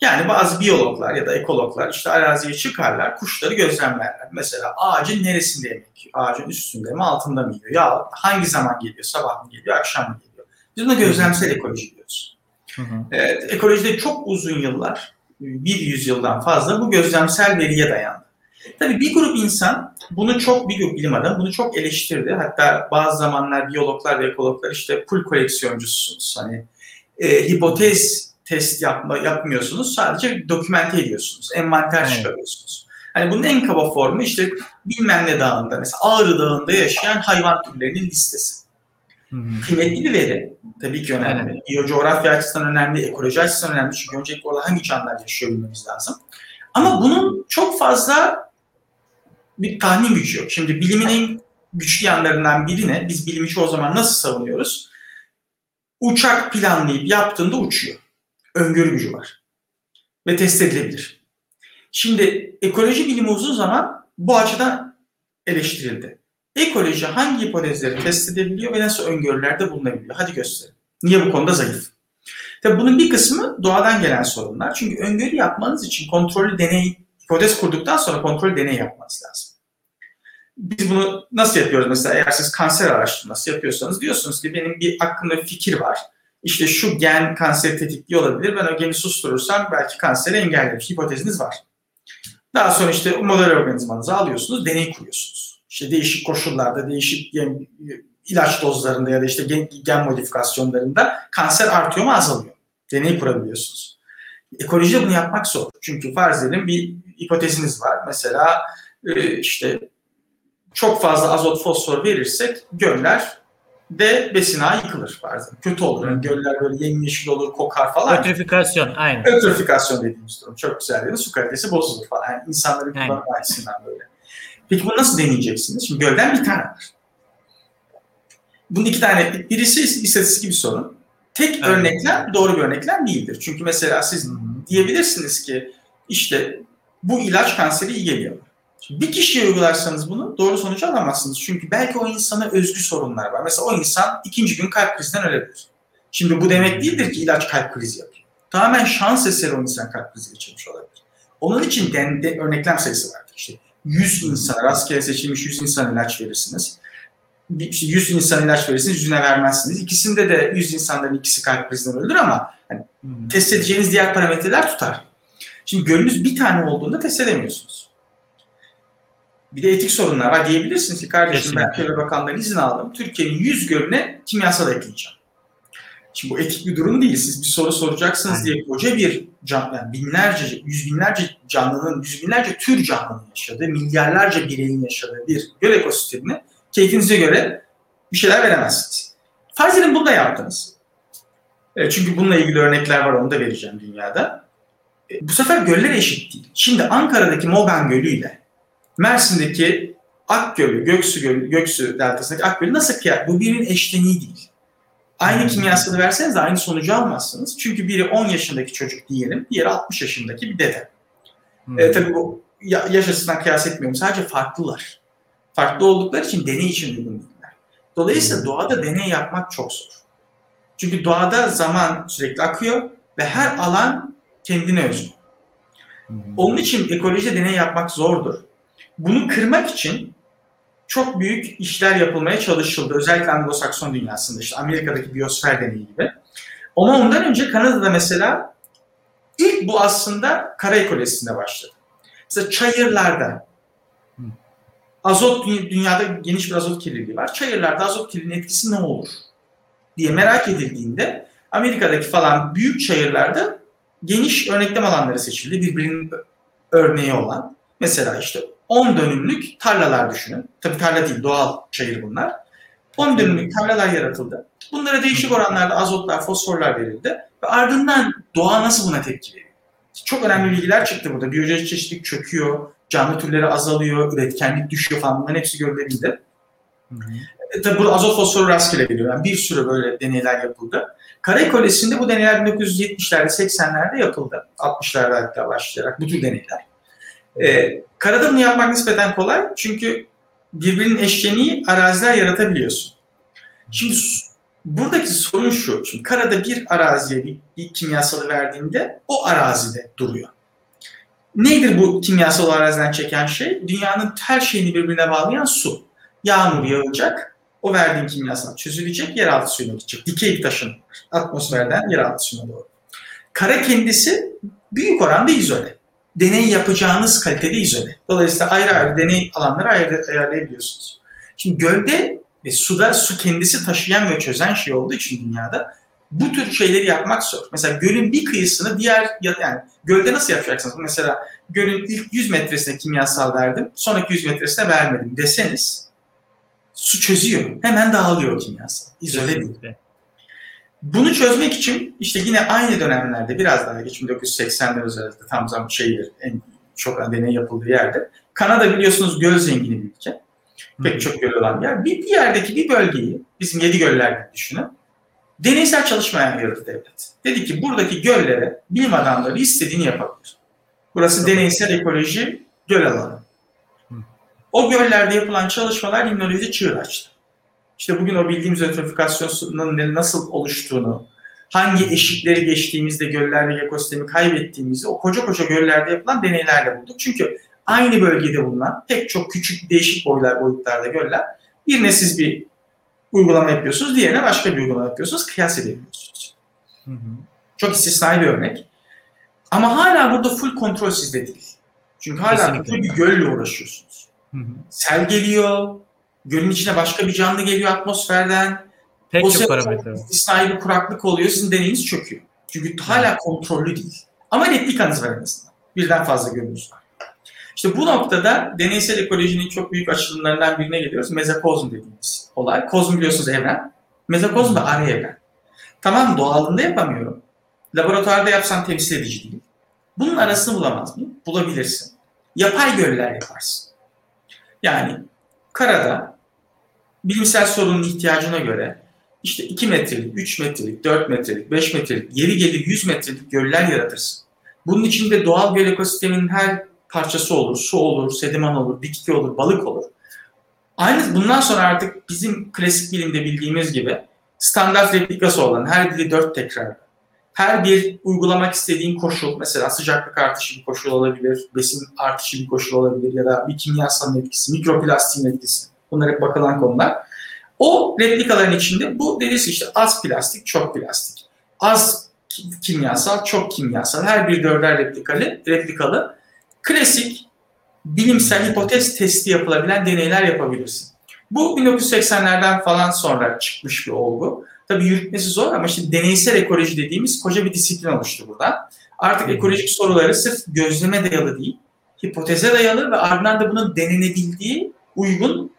Yani bazı biyologlar ya da ekologlar işte araziye çıkarlar, kuşları gözlemlerler. Mesela ağacın neresinde yemek? Ağacın üstünde mi, altında mı yiyor? Ya hangi zaman geliyor? Sabah mı geliyor, akşam mı geliyor? Biz buna gözlemsel ekoloji diyoruz. Hı hı. Evet, ekolojide çok uzun yıllar, bir yüzyıldan fazla bu gözlemsel veriye dayandı. Tabii bir grup insan bunu çok bir grup bilim adamı bunu çok eleştirdi. Hatta bazı zamanlar biyologlar ve ekologlar işte pul koleksiyoncusunuz. Hani e, hipotez test yapma, yapmıyorsunuz. Sadece dokümente ediyorsunuz. Envanter evet. çıkarıyorsunuz. Hani bunun en kaba formu işte bilmem ne dağında mesela Ağrı Dağı'nda yaşayan hayvan türlerinin listesi. Hmm. Kıymetli bir veri. Tabii ki önemli. Evet. Biyocoğrafya açısından önemli, ekoloji açısından önemli. Çünkü öncelikle orada hangi canlılar yaşıyor bilmemiz lazım. Ama bunun çok fazla bir tahmin gücü yok. Şimdi bilimin en güçlü yanlarından birine biz bilimi çoğu zaman nasıl savunuyoruz? Uçak planlayıp yaptığında uçuyor. Öngörü gücü var. Ve test edilebilir. Şimdi ekoloji bilimi uzun zaman bu açıdan eleştirildi. Ekoloji hangi hipotezleri test edebiliyor ve nasıl öngörülerde bulunabiliyor? Hadi gösterin. Niye bu konuda zayıf? Tabii bunun bir kısmı doğadan gelen sorunlar. Çünkü öngörü yapmanız için kontrollü deney hipotez kurduktan sonra kontrol deney yapmanız lazım. Biz bunu nasıl yapıyoruz mesela eğer siz kanser araştırması yapıyorsanız diyorsunuz ki benim bir aklımda fikir var. İşte şu gen kanseri tetikliyor olabilir. Ben o geni susturursam belki kanseri engellerim. Hipoteziniz var. Daha sonra işte model organizmanızı alıyorsunuz, deney kuruyorsunuz. İşte değişik koşullarda, değişik gen, ilaç dozlarında ya da işte gen, gen modifikasyonlarında kanser artıyor mu azalıyor. Deney kurabiliyorsunuz. Ekolojide bunu yapmak zor. Çünkü farz edelim bir hipoteziniz var. Mesela e, işte çok fazla azot fosfor verirsek göller de besin ağı yıkılır bazen. Kötü olur. Yani göller böyle yemyeşil olur, kokar falan. Ötrifikasyon, aynen. Ötrifikasyon dediğimiz durum. Çok güzel dedi. Su kalitesi bozulur falan. Yani insanların kullanma açısından böyle. Peki bunu nasıl deneyeceksiniz? Şimdi gölden bir tane var. Bunun iki tane, birisi istatistik bir sorun. Tek evet. örneklem doğru bir örneklem değildir. Çünkü mesela siz diyebilirsiniz ki işte bu ilaç kanseri iyi geliyor. Bir kişiye uygularsanız bunu doğru sonucu alamazsınız. Çünkü belki o insana özgü sorunlar var. Mesela o insan ikinci gün kalp krizinden ölebilir. Şimdi bu demek değildir ki ilaç kalp krizi yapıyor. Tamamen şans eseri o insan kalp krizi geçirmiş olabilir. Onun için de, de, örneklem sayısı vardır. İşte 100 insana, rastgele seçilmiş 100 insan ilaç verirsiniz. İşte 100 insan ilaç verirsiniz, yüzüne vermezsiniz. İkisinde de 100 insanların ikisi kalp krizinden ölür ama hani, hmm. test edeceğiniz diğer parametreler tutar. Şimdi gölünüz bir tane olduğunda test edemiyorsunuz. Bir de etik sorunlar var. Diyebilirsiniz ki kardeşim Kesinlikle. ben Çevre Bakanlığı'nın izin aldım. Türkiye'nin 100 gölüne kimyasal ekleyeceğim. Şimdi bu etik bir durum değil. Siz bir soru soracaksınız Aynen. diye koca bir can, yani binlerce, yüz binlerce canlının, yüz binlerce tür canlının yaşadığı, milyarlarca bireyin yaşadığı bir göl ekosistemine keyfinize göre bir şeyler veremezsiniz. Farz edin bunu da yaptınız. E, çünkü bununla ilgili örnekler var onu da vereceğim dünyada. E, bu sefer göller eşit değil. Şimdi Ankara'daki Mogan Gölü ile Mersin'deki Akgölü, Göksu Gölü, Göksu Deltası'ndaki Akgölü nasıl kıyas? Bu birbirinin eşleniği değil. Aynı hmm. kimyasalı verseniz de aynı sonucu almazsınız. Çünkü biri 10 yaşındaki çocuk diyelim, diğeri 60 yaşındaki bir dede. Hmm. E, tabii bu yaş açısından kıyas etmiyorum. Sadece farklılar. Farklı oldukları için deney için uygun değiller. Dolayısıyla hmm. doğada deney yapmak çok zor. Çünkü doğada zaman sürekli akıyor ve her alan kendine özgü. Hmm. Onun için ekolojide deney yapmak zordur. Bunu kırmak için çok büyük işler yapılmaya çalışıldı. Özellikle Anglo-Sakson dünyasında işte Amerika'daki biyosfer deneyi gibi. Ama ondan önce Kanada'da mesela ilk bu aslında kara ekolojisinde başladı. Mesela çayırlarda azot dünyada geniş bir azot kirliliği var. Çayırlarda azot kirliliğinin etkisi ne olur diye merak edildiğinde Amerika'daki falan büyük çayırlarda geniş örneklem alanları seçildi. Birbirinin örneği olan. Mesela işte 10 dönümlük tarlalar düşünün. Tabii tarla değil, doğal çayır bunlar. 10 dönümlük tarlalar yaratıldı. Bunlara değişik oranlarda azotlar, fosforlar verildi. Ve ardından doğa nasıl buna tepki veriyor? Çok önemli bilgiler çıktı burada. Biyolojik çeşitlilik çöküyor, canlı türleri azalıyor, üretkenlik düşüyor falan bunların hepsi görülebildi. E, tabii bu azot fosforu rastgele geliyor. Yani bir sürü böyle deneyler yapıldı. Kara Kolesi'nde bu deneyler 1970'lerde, 80'lerde yapıldı. 60'larda hatta başlayarak bu tür deneyler. E, karada bunu yapmak nispeten kolay çünkü birbirinin eşleniği araziler yaratabiliyorsun. Şimdi buradaki sorun şu. Şimdi karada bir araziye bir, bir kimyasalı verdiğinde o arazide duruyor. Nedir bu kimyasal araziden çeken şey? Dünyanın her şeyini birbirine bağlayan su. Yağmur yağacak, o verdiğin kimyasal çözülecek, yeraltı suyuna gidecek. Dikey taşın atmosferden yeraltı suyuna doğru. Kara kendisi büyük oranda izole deney yapacağınız kalitede izole. Dolayısıyla ayrı ayrı deney alanları ayrı ayarlayabiliyorsunuz. Şimdi gölde ve suda su kendisi taşıyan ve çözen şey olduğu için dünyada bu tür şeyleri yapmak zor. Mesela gölün bir kıyısını diğer yani gölde nasıl yapacaksınız? Mesela gölün ilk 100 metresine kimyasal verdim, sonraki 100 metresine vermedim deseniz su çözüyor. Hemen dağılıyor kimyasal. İzole değil. Bunu çözmek için işte yine aynı dönemlerde biraz daha geç 1980'ler özellikle tam zaman şeydir en çok deney yapıldığı yerde. Kanada biliyorsunuz göl zengini bir ülke. Pek çok göl olan bir yer. Bir, bir yerdeki bir bölgeyi bizim yedi göller gibi düşünün. Deneysel çalışmaya ayırdı devlet. Dedi ki buradaki göllere bilim adamları istediğini yapabilir. Burası deneysel ekoloji göl alanı. O göllerde yapılan çalışmalar limnolojide çığır açtı. İşte bugün o bildiğimiz ötrofikasyonun nasıl oluştuğunu, hangi eşikleri geçtiğimizde göllerdeki ekosistemi kaybettiğimizi o koca koca göllerde yapılan deneylerle bulduk. Çünkü aynı bölgede bulunan pek çok küçük değişik boylar boyutlarda göller birine siz bir uygulama yapıyorsunuz, diğerine başka bir uygulama yapıyorsunuz, kıyas edebiliyorsunuz. Hı hı. Çok istisnai bir örnek. Ama hala burada full kontrol sizde değil. Çünkü hala bir gölle uğraşıyorsunuz. Hı hı. Sel geliyor, Gölün içine başka bir canlı geliyor atmosferden. Pek o çok parametre var. İstisnai bir kuraklık oluyor. Sizin deneyiniz çöküyor. Çünkü hala kontrollü değil. Ama replikanız var en azından. Birden fazla gölünüz var. İşte bu noktada deneysel ekolojinin çok büyük açılımlarından birine geliyoruz. Mezokozm dediğimiz olay. Kozm biliyorsunuz evren. Mezokozm da ara evren. Tamam doğalında yapamıyorum. Laboratuvarda yapsam temsil edici değil. Bunun arasını bulamaz mıyım? Bulabilirsin. Yapay göller yaparsın. Yani karada bilimsel sorunun ihtiyacına göre işte 2 metrelik, 3 metrelik, 4 metrelik, 5 metrelik, yeri gelir 100 metrelik göller yaratırsın. Bunun içinde doğal göl ekosisteminin her parçası olur. Su olur, sediman olur, bitki olur, balık olur. Aynı bundan sonra artık bizim klasik bilimde bildiğimiz gibi standart replikası olan her biri dört tekrar. Her bir uygulamak istediğin koşul, mesela sıcaklık artışı bir koşul olabilir, besin artışı bir koşul olabilir ya da bir kimyasal etkisi, mikroplastiğin etkisi. Bunlar hep bakılan konular. O replikaların içinde bu dedesi işte az plastik, çok plastik. Az kimyasal, çok kimyasal. Her bir dörder replikalı, replikalı. Klasik bilimsel hipotez testi yapılabilen deneyler yapabilirsin. Bu 1980'lerden falan sonra çıkmış bir olgu. Tabii yürütmesi zor ama işte deneysel ekoloji dediğimiz koca bir disiplin oluştu burada. Artık ekolojik soruları sırf gözleme dayalı değil, hipoteze dayalı ve ardından da bunun denenebildiği uygun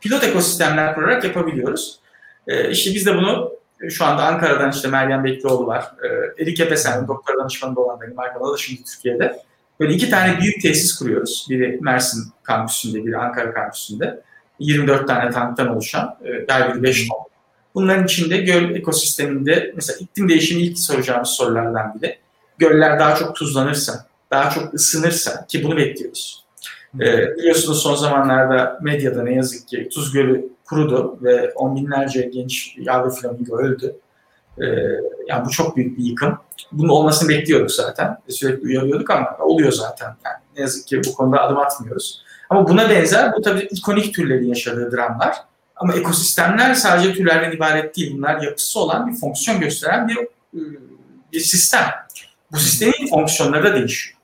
pilot ekosistemler kurarak yapabiliyoruz. Ee, işte biz de bunu şu anda Ankara'dan işte Meryem Beklioğlu var. Ee, Erik Epesen'in doktor danışmanı olan benim arkadaşım da şimdi Türkiye'de. Böyle iki tane büyük tesis kuruyoruz. Biri Mersin kampüsünde, biri Ankara kampüsünde. 24 tane tanktan oluşan, e, her biri 5 ton. Bunların içinde göl ekosisteminde mesela iklim değişimi ilk soracağımız sorulardan biri. Göller daha çok tuzlanırsa, daha çok ısınırsa ki bunu bekliyoruz. Ee, biliyorsunuz son zamanlarda medyada ne yazık ki Tuz Gölü kurudu ve on binlerce genç yavru flamingo öldü. Ee, yani bu çok büyük bir yıkım. Bunun olmasını bekliyorduk zaten. Sürekli uyarıyorduk ama oluyor zaten. Yani ne yazık ki bu konuda adım atmıyoruz. Ama buna benzer bu tabii ikonik türlerin yaşadığı dramlar. Ama ekosistemler sadece türlerden ibaret değil. Bunlar yapısı olan bir fonksiyon gösteren bir bir sistem. Bu sistemin fonksiyonları da değişiyor.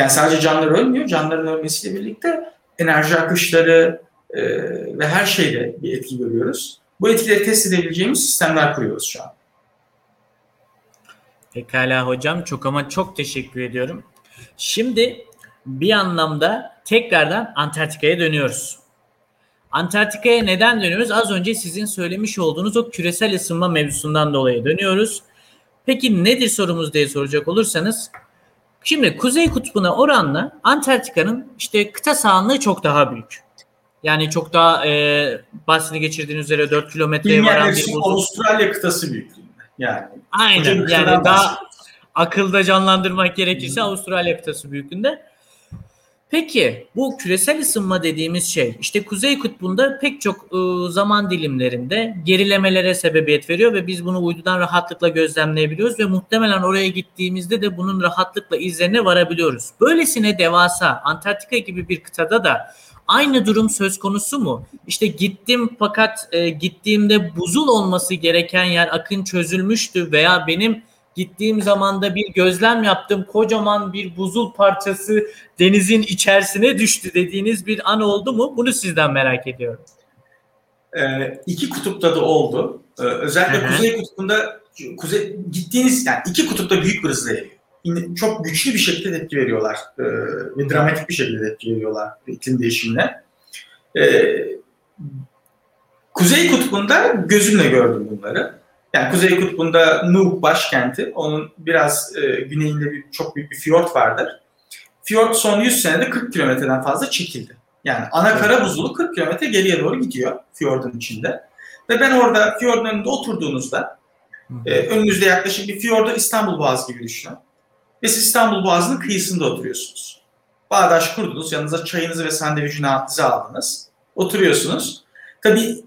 Yani sadece canlılar ölmüyor. Canlıların ölmesiyle birlikte enerji akışları e, ve her şeyde bir etki görüyoruz. Bu etkileri test edebileceğimiz sistemler kuruyoruz şu an. Pekala hocam çok ama çok teşekkür ediyorum. Şimdi bir anlamda tekrardan Antarktika'ya dönüyoruz. Antarktika'ya neden dönüyoruz? Az önce sizin söylemiş olduğunuz o küresel ısınma mevzusundan dolayı dönüyoruz. Peki nedir sorumuz diye soracak olursanız Şimdi Kuzey Kutbu'na oranla Antarktika'nın işte kıta sahanlığı çok daha büyük. Yani çok daha e, bahsini geçirdiğiniz üzere 4 kilometreye varan bir buzul. Avustralya kıtası büyüklüğünde. Yani. Aynen yani daha akılda canlandırmak gerekirse Avustralya kıtası büyüklüğünde. Peki bu küresel ısınma dediğimiz şey işte Kuzey Kutbu'nda pek çok e, zaman dilimlerinde gerilemelere sebebiyet veriyor ve biz bunu uydudan rahatlıkla gözlemleyebiliyoruz ve muhtemelen oraya gittiğimizde de bunun rahatlıkla izlerine varabiliyoruz. Böylesine devasa Antarktika gibi bir kıtada da aynı durum söz konusu mu? İşte gittim fakat e, gittiğimde buzul olması gereken yer akın çözülmüştü veya benim Gittiğim zaman da bir gözlem yaptım. Kocaman bir buzul parçası denizin içerisine düştü dediğiniz bir an oldu mu? Bunu sizden merak ediyorum. Ee, iki kutupta da oldu. Ee, özellikle Hı-hı. Kuzey Kutbu'nda kuzey gittiğiniz yani iki kutupta büyük bir hızla eriyor. Çok güçlü bir şekilde tepki veriyorlar ee, ve dramatik bir şekilde tepki veriyorlar iklim değişimine. Ee, Kuzey Kutbu'nda gözümle gördüm bunları. Yani Kuzey Kutbu'nda Nuuk başkenti. Onun biraz e, güneyinde bir, çok büyük bir fiyort vardır. Fiyort son 100 senede 40 kilometreden fazla çekildi. Yani ana kara buzulu 40 kilometre geriye doğru gidiyor fiyordun içinde. Ve ben orada fiyordun önünde oturduğunuzda e, önünüzde yaklaşık bir fiyordu İstanbul Boğazı gibi düşünün. Ve siz İstanbul Boğazı'nın kıyısında oturuyorsunuz. Bağdaş kurdunuz, yanınıza çayınızı ve sandviçinizi aldınız. Oturuyorsunuz. Tabii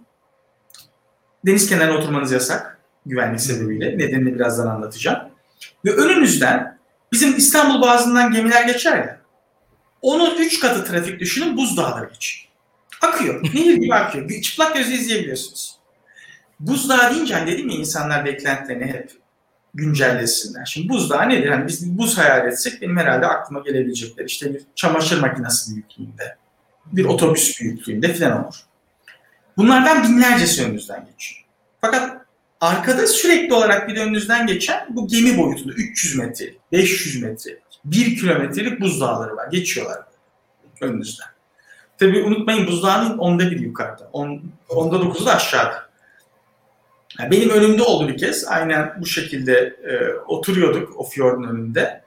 deniz kenarına oturmanız yasak güvenlik sebebiyle. Nedenini birazdan anlatacağım. Ve önünüzden bizim İstanbul Boğazı'ndan gemiler geçer ya. Onun üç katı trafik düşünün buzdağları geçiyor. Akıyor. Nehir gibi akıyor. Çıplak gözle izleyebiliyorsunuz. Buzdağı deyince hani dedim ya insanlar beklentilerini hep güncellesinler. Şimdi buzdağı nedir? Hani biz buz hayal etsek benim herhalde aklıma gelebilecekler. İşte bir çamaşır makinesi büyüklüğünde, bir otobüs büyüklüğünde falan olur. Bunlardan binlercesi önünüzden geçiyor. Fakat Arkada sürekli olarak bir önünüzden geçen bu gemi boyutunda 300 metre, 500 metre, 1 kilometrelik buzdağları var. Geçiyorlar önünüzden. Tabi unutmayın buzdağının onda bir yukarıda. On, onda dokuzu da aşağıda. Yani benim önümde oldu bir kez. Aynen bu şekilde e, oturuyorduk o fiyordun önünde.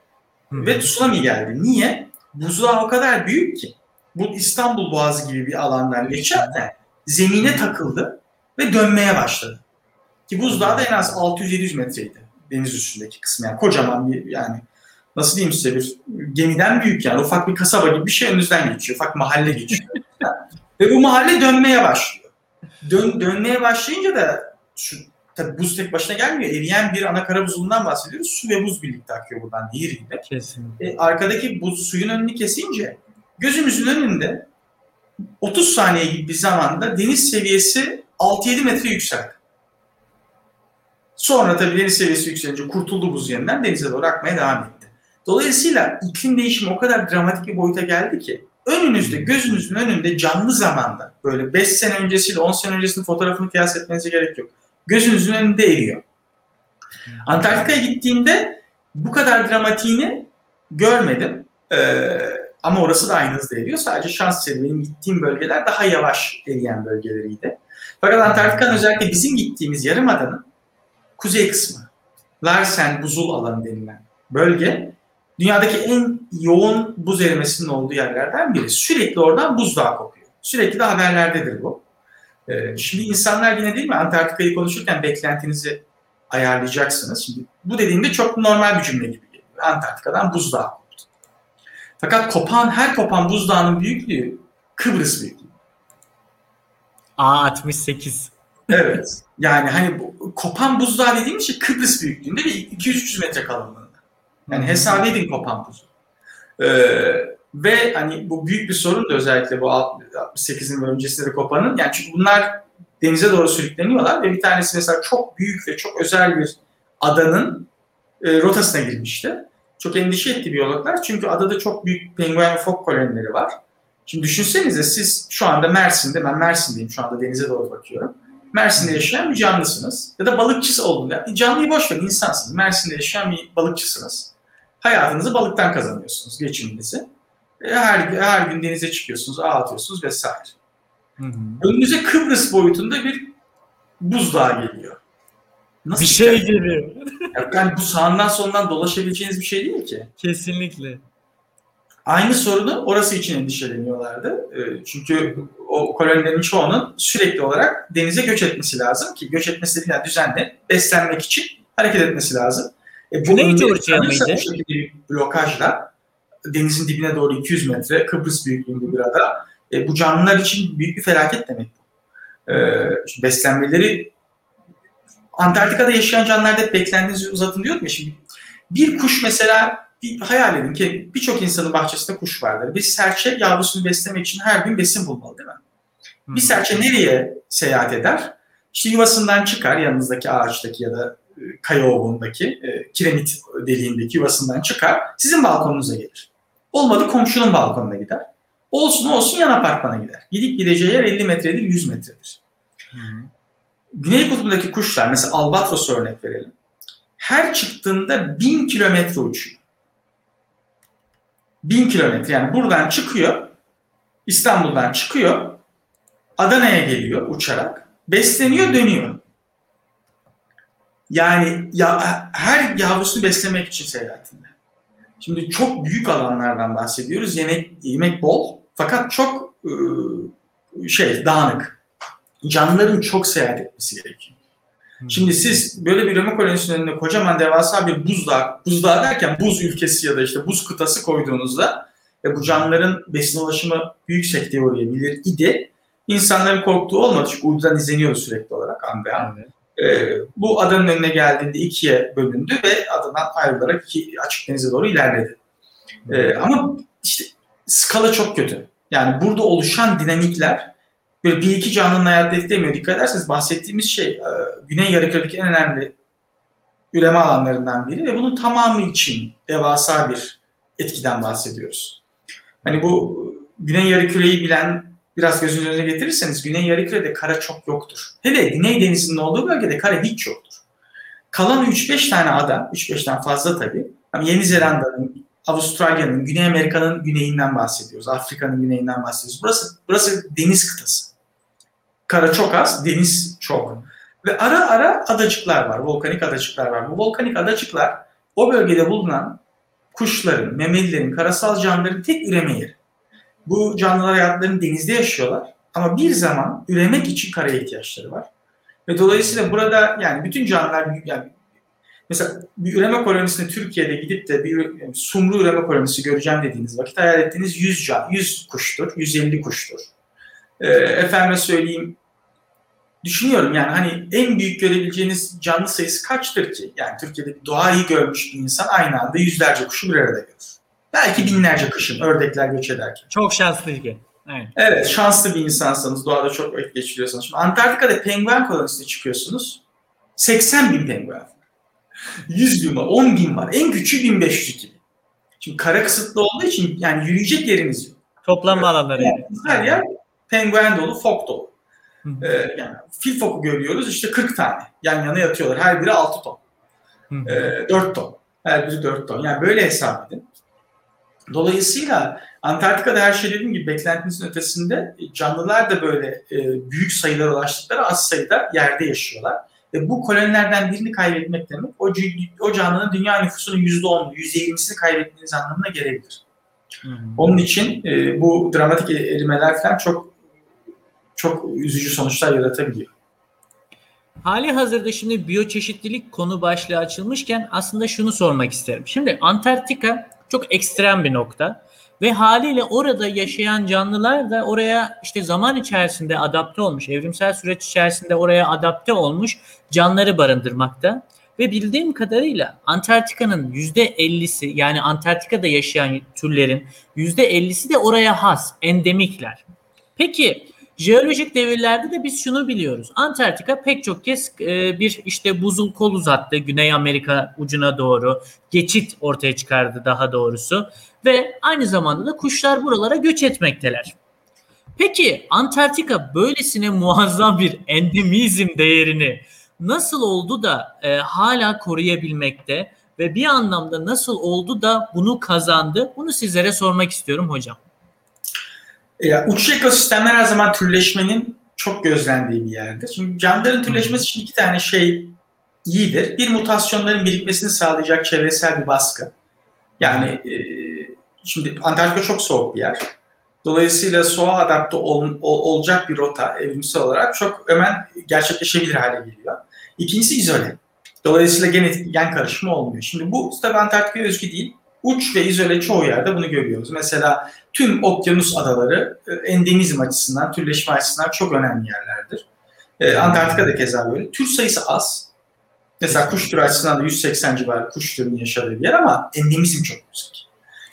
Hı. Ve tsunami geldi. Niye? Buzdağı o kadar büyük ki. Bu İstanbul Boğazı gibi bir alandan geçerken zemine takıldı ve dönmeye başladı. Ki buzdağı da en az 600-700 metreydi deniz üstündeki kısmı. Yani kocaman bir yani nasıl diyeyim size bir gemiden büyük yani ufak bir kasaba gibi bir şey önünüzden geçiyor. Ufak mahalle geçiyor. Ve bu mahalle dönmeye başlıyor. Dön, dönmeye başlayınca da şu tabi buz tek başına gelmiyor. Eriyen bir ana kara buzulundan bahsediyoruz. Su ve buz birlikte akıyor buradan nehir gibi. Kesinlikle. E, arkadaki buz suyun önünü kesince gözümüzün önünde 30 saniye gibi bir zamanda deniz seviyesi 6-7 metre yükseldi. Sonra tabii deniz seviyesi yükselince kurtuldu buz yeniden denize doğru akmaya devam etti. Dolayısıyla iklim değişimi o kadar dramatik bir boyuta geldi ki önünüzde, gözünüzün önünde canlı zamanda böyle 5 sene öncesiyle 10 sene öncesinin fotoğrafını kıyas etmenize gerek yok. Gözünüzün önünde eriyor. Antarktika'ya gittiğimde bu kadar dramatiğini görmedim. Ee, ama orası da aynı hızda eriyor. Sadece şans eseri benim gittiğim bölgeler daha yavaş eriyen bölgeleriydi. Fakat Antarktika'nın özellikle bizim gittiğimiz yarımadanın kuzey kısmı, Larsen buzul alanı denilen bölge dünyadaki en yoğun buz erimesinin olduğu yerlerden biri. Sürekli oradan buzdağı kopuyor. Sürekli de haberlerdedir bu. Ee, şimdi insanlar yine değil mi Antarktika'yı konuşurken beklentinizi ayarlayacaksınız. Şimdi bu dediğimde çok normal bir cümle gibi geliyor. Antarktika'dan buzdağı koptu. Fakat kopan her kopan buzdağının büyüklüğü Kıbrıs büyüklüğü. A68. Evet. Yani hani bu, kopan buzdağı dediğimiz şey Kıbrıs büyüklüğünde ve 200-300 metre kalınlığında. Yani hesap edin kopan buz. Ee, ve hani bu büyük bir sorun da özellikle bu 68'in ve öncesinde de kopanın. Yani çünkü bunlar denize doğru sürükleniyorlar ve bir tanesi mesela çok büyük ve çok özel bir adanın e, rotasına girmişti. Çok endişe etti biyologlar çünkü adada çok büyük penguen ve fok kolonileri var. Şimdi düşünsenize siz şu anda Mersin'de, ben Mersin'deyim şu anda denize doğru bakıyorum. Mersin'de yaşayan bir canlısınız. Ya da balıkçısı olduğunda, canlıyı boş verin insansınız. Mersin'de yaşayan bir balıkçısınız. Hayatınızı balıktan kazanıyorsunuz, geçiminizi. E, her, her gün denize çıkıyorsunuz, ağ atıyorsunuz vesaire. Hı hı. Önünüze Kıbrıs boyutunda bir buzdağı geliyor. Nasıl Bir şey hikaye? geliyor. Yani bu sağından solundan dolaşabileceğiniz bir şey değil ki. Kesinlikle. Aynı sorunu orası için endişeleniyorlardı. E, Çünkü o kolonilerin çoğunun sürekli olarak denize göç etmesi lazım ki göç etmesi değil, düzenli beslenmek için hareket etmesi lazım. E, bu Güney Georgia mıydı? Bu şekilde bir blokajla denizin dibine doğru 200 metre Kıbrıs büyüklüğünde bir ada. E, bu canlılar için büyük bir felaket demek. E, şimdi beslenmeleri Antarktika'da yaşayan canlılarda hep beklentinizi uzatın diyorum ya şimdi. Bir kuş mesela bir hayal edin ki birçok insanın bahçesinde kuş vardır. Bir serçe yavrusunu beslemek için her gün besin bulmalı değil mi? Bir serçe nereye seyahat eder? İşte yuvasından çıkar yanınızdaki ağaçtaki ya da e, kaya ovuğundaki e, kiremit deliğindeki yuvasından çıkar. Sizin balkonunuza gelir. Olmadı komşunun balkonuna gider. Olsun olsun yan apartmana gider. Gidip gideceği yer 50 metredir 100 metredir. Hı. Güney kutbundaki kuşlar mesela albatros örnek verelim. Her çıktığında 1000 kilometre uçuyor. 1000 kilometre yani buradan çıkıyor İstanbul'dan çıkıyor Adana'ya geliyor uçarak besleniyor dönüyor. Yani ya, her yavrusunu beslemek için seyahatinde. Şimdi çok büyük alanlardan bahsediyoruz. Yemek yemek bol fakat çok ıı, şey dağınık. Canlıların çok seyahat etmesi gerekiyor. Şimdi siz böyle bir Roma kolonisinin önüne kocaman devasa bir buzdağı, buzdağı derken buz ülkesi ya da işte buz kıtası koyduğunuzda ve bu canlıların besin ulaşımı yüksek diye uğrayabilir idi. İnsanların korktuğu olmadı çünkü uydudan izleniyordu sürekli olarak an be an. Evet. Ee, bu adanın önüne geldiğinde ikiye bölündü ve adadan ayrılarak iki açık denize doğru ilerledi. Ee, ama işte skala çok kötü. Yani burada oluşan dinamikler böyle bir iki canlının hayatta etkilemiyor. Dikkat ederseniz bahsettiğimiz şey e, Güney Yarıküre'deki en önemli üreme alanlarından biri ve bunun tamamı için devasa bir etkiden bahsediyoruz. Hani bu Güney Yarıküre'yi bilen biraz gözünüz önüne getirirseniz Güney Yarıküre'de kara çok yoktur. Hele Güney Denizi'nin olduğu bölgede kara hiç yoktur. Kalan 3-5 tane ada, 3-5'ten fazla tabii. Yeni Zelanda'nın, Avustralya'nın, Güney Amerika'nın güneyinden bahsediyoruz. Afrika'nın güneyinden bahsediyoruz. Burası, burası deniz kıtası. Kara çok az, deniz çok. Ve ara ara adacıklar var, volkanik adacıklar var. Bu volkanik adacıklar o bölgede bulunan kuşların, memelilerin, karasal canlıların tek üreme yeri. Bu canlılar hayatlarını denizde yaşıyorlar ama bir zaman üremek için karaya ihtiyaçları var. Ve dolayısıyla burada yani bütün canlılar yani Mesela bir üreme kolonisine Türkiye'de gidip de bir sumru üreme kolonisi göreceğim dediğiniz vakit hayal ettiğiniz 100 can, 100 kuştur, 150 kuştur. E, efendime söyleyeyim düşünüyorum yani hani en büyük görebileceğiniz canlı sayısı kaçtır ki? Yani Türkiye'de doğayı görmüş bir insan aynı anda yüzlerce kuşu bir arada görür. Belki binlerce kışın ördekler göç ederken. Çok şanslı ki. Evet. evet şanslı bir insansanız doğada çok vakit geçiriyorsanız. Şimdi Antarktika'da penguen kolonisine çıkıyorsunuz. 80 bin penguen. 100 bin var, 10 bin var. En küçüğü 1502 bin. Şimdi kara kısıtlı olduğu için yani yürüyecek yeriniz yok. Toplanma alanları. Yani. Her yer penguen dolu, fok dolu. Ee, yani fil foku görüyoruz işte 40 tane. Yan yana yatıyorlar. Her biri 6 ton. Ee, 4 ton. Her biri 4 ton. Yani böyle hesap edin. Dolayısıyla Antarktika'da her şey dediğim gibi beklentimizin ötesinde canlılar da böyle e, büyük sayılara ulaştıkları az sayıda yerde yaşıyorlar. Ve bu kolonilerden birini kaybetmek demek o, o canlının dünya nüfusunun %10'u, %20'sini kaybettiğiniz anlamına gelebilir. Hmm. Onun için e, bu dramatik erimeler falan çok çok üzücü sonuçlar yaratabiliyor. Hali hazırda şimdi biyoçeşitlilik konu başlığı açılmışken aslında şunu sormak isterim. Şimdi Antarktika çok ekstrem bir nokta ve haliyle orada yaşayan canlılar da oraya işte zaman içerisinde adapte olmuş, evrimsel süreç içerisinde oraya adapte olmuş canlıları barındırmakta. Ve bildiğim kadarıyla Antarktika'nın %50'si yani Antarktika'da yaşayan türlerin %50'si de oraya has, endemikler. Peki Jeolojik devirlerde de biz şunu biliyoruz. Antarktika pek çok kez e, bir işte buzul kol uzattı Güney Amerika ucuna doğru. Geçit ortaya çıkardı daha doğrusu. Ve aynı zamanda da kuşlar buralara göç etmekteler. Peki Antarktika böylesine muazzam bir endemizm değerini nasıl oldu da e, hala koruyabilmekte ve bir anlamda nasıl oldu da bunu kazandı? Bunu sizlere sormak istiyorum hocam. Ya, uç ekosistemler her zaman türleşmenin çok gözlendiği bir yerdir. Şimdi canlıların türleşmesi için iki tane şey iyidir. Bir mutasyonların birikmesini sağlayacak çevresel bir baskı. Yani e, şimdi Antarktika çok soğuk bir yer. Dolayısıyla soğuğa adapte ol, ol, olacak bir rota evrimsel olarak çok hemen gerçekleşebilir hale geliyor. İkincisi izole. Dolayısıyla genetik gen karışımı olmuyor. Şimdi bu tabii Antarktika'ya özgü değil uç ve izole çoğu yerde bunu görüyoruz. Mesela tüm okyanus adaları e, endemizm açısından, türleşme açısından çok önemli yerlerdir. Ee, Antarktika da keza böyle. Tür sayısı az. Mesela kuş türü açısından da 180 civarı kuş türünün yaşadığı bir yer ama endemizm çok yüksek.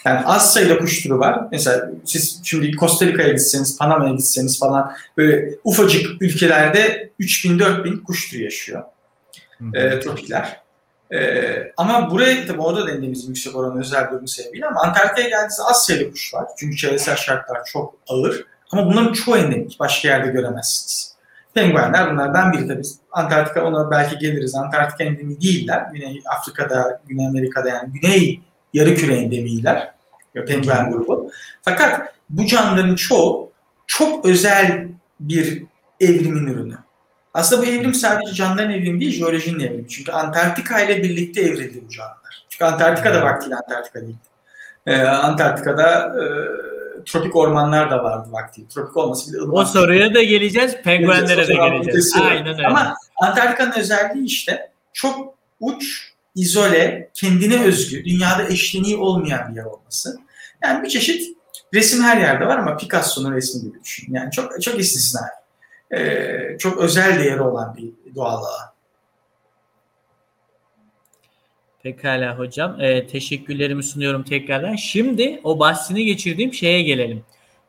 Yani az sayıda kuş türü var. Mesela siz şimdi Costa Rica'ya gitseniz, Panama'ya gitseniz falan böyle ufacık ülkelerde 3000-4000 kuş türü yaşıyor. E, tropikler. Ee, ama buraya tabii orada da endemizm yüksek oranı özel durum sebebiyle ama Antarktika'ya geldiğinizde az sayıda kuş var. Çünkü çevresel şartlar çok ağır. Ama bunların çoğu endemik. Başka yerde göremezsiniz. Penguenler bunlardan biri tabii. Antarktika ona belki geliriz. Antarktika endemi değiller. Güney Afrika'da, Güney Amerika'da yani Güney yarı endemiler. Penguen grubu. Fakat bu canlıların çoğu çok özel bir evrimin ürünü. Aslında bu evrim sadece canlıların evrimi değil, jeolojinin evrimi. Çünkü Antarktika ile birlikte evrildi bu canlılar. Çünkü Antarktika da vaktiyle Antarktika değil. Ee, Antarktika'da e, tropik ormanlar da vardı vakti. Tropik olması bile ılımaz. O soruya da geleceğiz, penguenlere de geleceğiz. Aynen öyle. Ama Antarktika'nın özelliği işte çok uç, izole, kendine özgü, dünyada eşleniği olmayan bir yer olması. Yani bir çeşit resim her yerde var ama Picasso'nun resmi gibi düşün. Yani çok çok istisnai e, çok özel değeri olan bir doğal alan. Pekala hocam. E, teşekkürlerimi sunuyorum tekrardan. Şimdi o bahsini geçirdiğim şeye gelelim.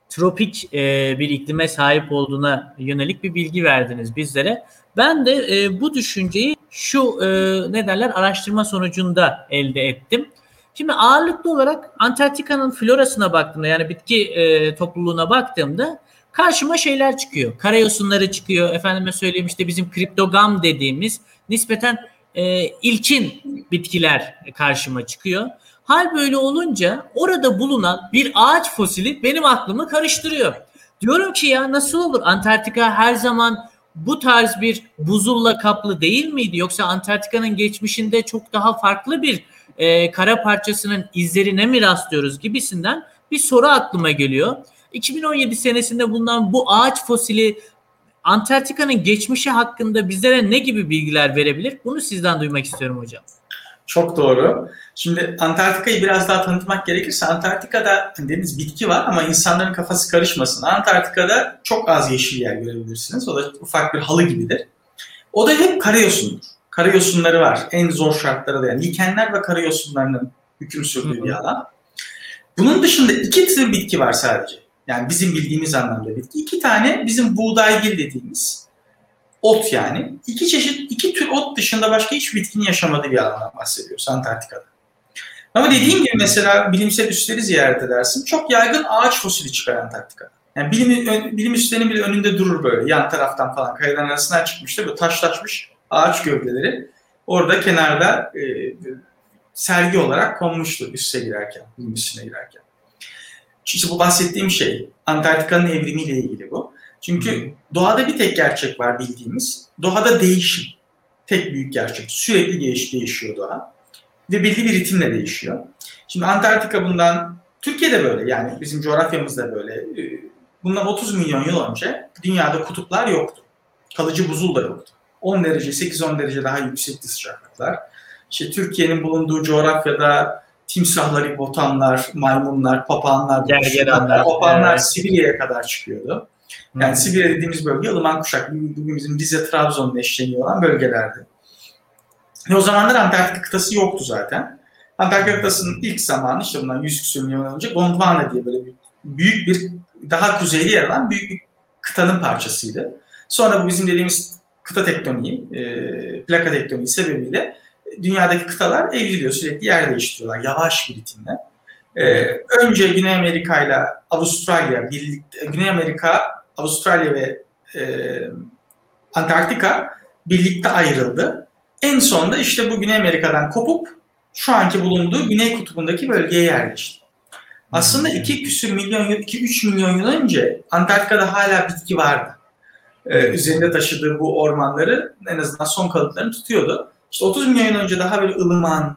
Tropik e, bir iklime sahip olduğuna yönelik bir bilgi verdiniz bizlere. Ben de e, bu düşünceyi şu e, ne derler araştırma sonucunda elde ettim. Şimdi ağırlıklı olarak Antarktika'nın florasına baktığımda yani bitki e, topluluğuna baktığımda karşıma şeyler çıkıyor. Karayosunları çıkıyor. Efendime söyleyeyim işte bizim kriptogam dediğimiz nispeten e, ilkin bitkiler karşıma çıkıyor. Hal böyle olunca orada bulunan bir ağaç fosili benim aklımı karıştırıyor. Diyorum ki ya nasıl olur? Antarktika her zaman bu tarz bir buzulla kaplı değil miydi? Yoksa Antarktika'nın geçmişinde çok daha farklı bir e, kara parçasının izlerine mi rastlıyoruz gibisinden bir soru aklıma geliyor. 2017 senesinde bulunan bu ağaç fosili Antarktika'nın geçmişi hakkında bizlere ne gibi bilgiler verebilir? Bunu sizden duymak istiyorum hocam. Çok doğru. Şimdi Antarktika'yı biraz daha tanıtmak gerekirse Antarktika'da hani deniz bitki var ama insanların kafası karışmasın. Antarktika'da çok az yeşil yer görebilirsiniz. O da ufak bir halı gibidir. O da hep karayosundur. Karayosunları var. En zor şartlara dayan. Likenler ve karayosunlarının hüküm sürdüğü bir alan. Bunun dışında iki tür bitki var sadece. Yani bizim bildiğimiz anlamda bitki. İki tane bizim buğdaygil dediğimiz ot yani. İki çeşit, iki tür ot dışında başka hiç bitkinin yaşamadığı bir alandan bahsediyoruz Antarktika'da. Ama dediğim gibi mesela bilimsel üsleri ziyaret edersin. Çok yaygın ağaç fosili çıkar Antarktika'da. Yani bilim, bilim üslerinin bile önünde durur böyle yan taraftan falan kayaların arasından çıkmıştır. Böyle taşlaşmış ağaç gövdeleri orada kenarda e, sergi olarak konmuştur üste girerken, bilim üstüne girerken. İşte bu bahsettiğim şey Antarktika'nın evrimiyle ilgili bu. Çünkü doğada bir tek gerçek var bildiğimiz. Doğada değişim. Tek büyük gerçek. Sürekli değiş, değişiyor doğa. Ve belli bir ritimle değişiyor. Şimdi Antarktika bundan, Türkiye'de böyle yani bizim coğrafyamızda böyle. Ee, bundan 30 milyon yıl önce dünyada kutuplar yoktu. Kalıcı buzul da yoktu. 10 derece, 8-10 derece daha yüksekti sıcaklıklar. İşte Türkiye'nin bulunduğu coğrafyada timsahlar, hipotamlar, maymunlar, papağanlar, gergedanlar, papağanlar evet. Sibirya'ya kadar çıkıyordu. Yani hmm. Sibirya dediğimiz bölge ılıman kuşak. Bugün bizim Rize, Trabzon'da eşleniyor olan bölgelerdi. Ve o zamanlar Antarktika kıtası yoktu zaten. Antarktika kıtasının ilk zamanı işte bundan 100 küsur milyon önce Gondwana diye böyle büyük bir daha kuzeyde yer alan büyük bir kıtanın parçasıydı. Sonra bu bizim dediğimiz kıta tektoniği, e, plaka tektoniği sebebiyle dünyadaki kıtalar evriliyor. Sürekli yer değiştiriyorlar yavaş bir ritimle. E, önce Güney Amerika ile Avustralya birlikte, Güney Amerika, Avustralya ve e, Antarktika birlikte ayrıldı. En sonunda işte bu Güney Amerika'dan kopup şu anki bulunduğu Güney Kutbu'ndaki bölgeye yerleşti. Aslında iki küsür milyon, iki üç milyon yıl önce Antarktika'da hala bitki vardı. Ee, üzerinde taşıdığı bu ormanları en azından son kalıplarını tutuyordu. İşte 30 milyon yıl önce daha böyle ılıman,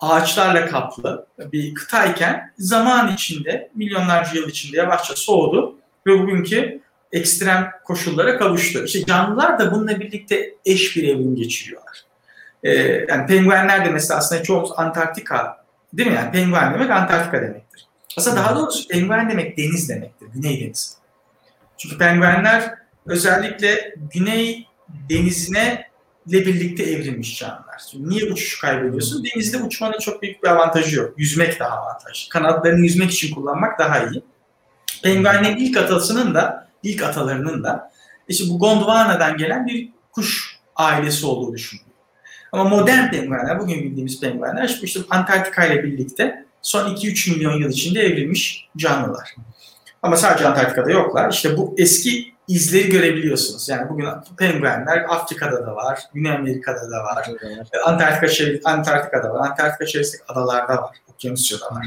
ağaçlarla kaplı bir kıtayken zaman içinde, milyonlarca yıl içinde yavaşça soğudu ve bugünkü ekstrem koşullara kavuştu. İşte canlılar da bununla birlikte eş bir evrim geçiriyorlar. Ee, yani penguenler de mesela aslında çoğumuz Antarktika değil mi? Yani penguen demek Antarktika demektir. Aslında daha doğrusu penguen demek deniz demektir. Güney denizi. Çünkü penguenler özellikle Güney denizine ile birlikte evrilmiş canlılar. Şimdi niye uçuş kaybediyorsun? Denizde uçmanın çok büyük bir avantajı yok. Yüzmek daha avantajlı. Kanatlarını yüzmek için kullanmak daha iyi. Penguenlerin ilk atasının da, ilk atalarının da işte bu Gondwana'dan gelen bir kuş ailesi olduğu düşünülüyor. Ama modern penguenler, bugün bildiğimiz penguenler işte Antarktika ile birlikte son 2-3 milyon yıl içinde evrilmiş canlılar. Ama sadece Antarktika'da yoklar. İşte bu eski izleri görebiliyorsunuz. Yani bugün penguenler Afrika'da da var, Güney Amerika'da da var, Antarktika Antarktika'da var, Antarktika çevresindeki adalarda var, Okyanusya'da var.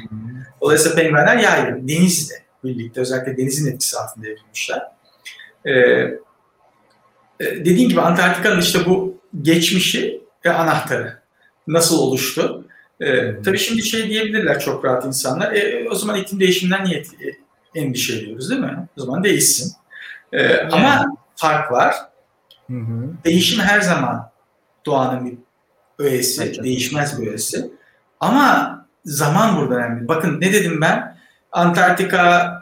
Dolayısıyla penguenler yaygın, denizle birlikte özellikle denizin etkisi altında evrilmişler. Ee, e, dediğim gibi Antarktika'nın işte bu geçmişi ve anahtarı nasıl oluştu? Ee, tabii şimdi şey diyebilirler çok rahat insanlar. E, o zaman iklim değişiminden niye endişe ediyoruz değil mi? O zaman değişsin. Ee, yani. Ama fark var. Hı hı. Değişim her zaman doğanın bir öğesi, evet. değişmez bir öğesi. Ama zaman burada önemli. Bakın ne dedim ben? Antarktika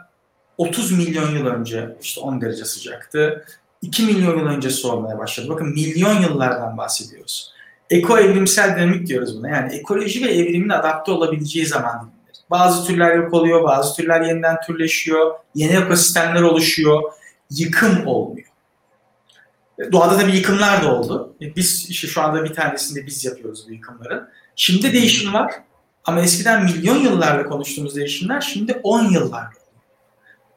30 milyon yıl önce işte 10 derece sıcaktı. 2 milyon yıl önce soğumaya başladı. Bakın milyon yıllardan bahsediyoruz. Eko evrimsel dinamik diyoruz buna. Yani ekoloji ve evrimin adapte olabileceği zaman. Bazı türler yok oluyor, bazı türler yeniden türleşiyor, yeni ekosistemler oluşuyor yıkım olmuyor. Doğada da bir yıkımlar da oldu. Biz işte şu anda bir tanesinde biz yapıyoruz bu yıkımları. Şimdi değişim var ama eskiden milyon yıllarla konuştuğumuz değişimler şimdi 10 yıllarla.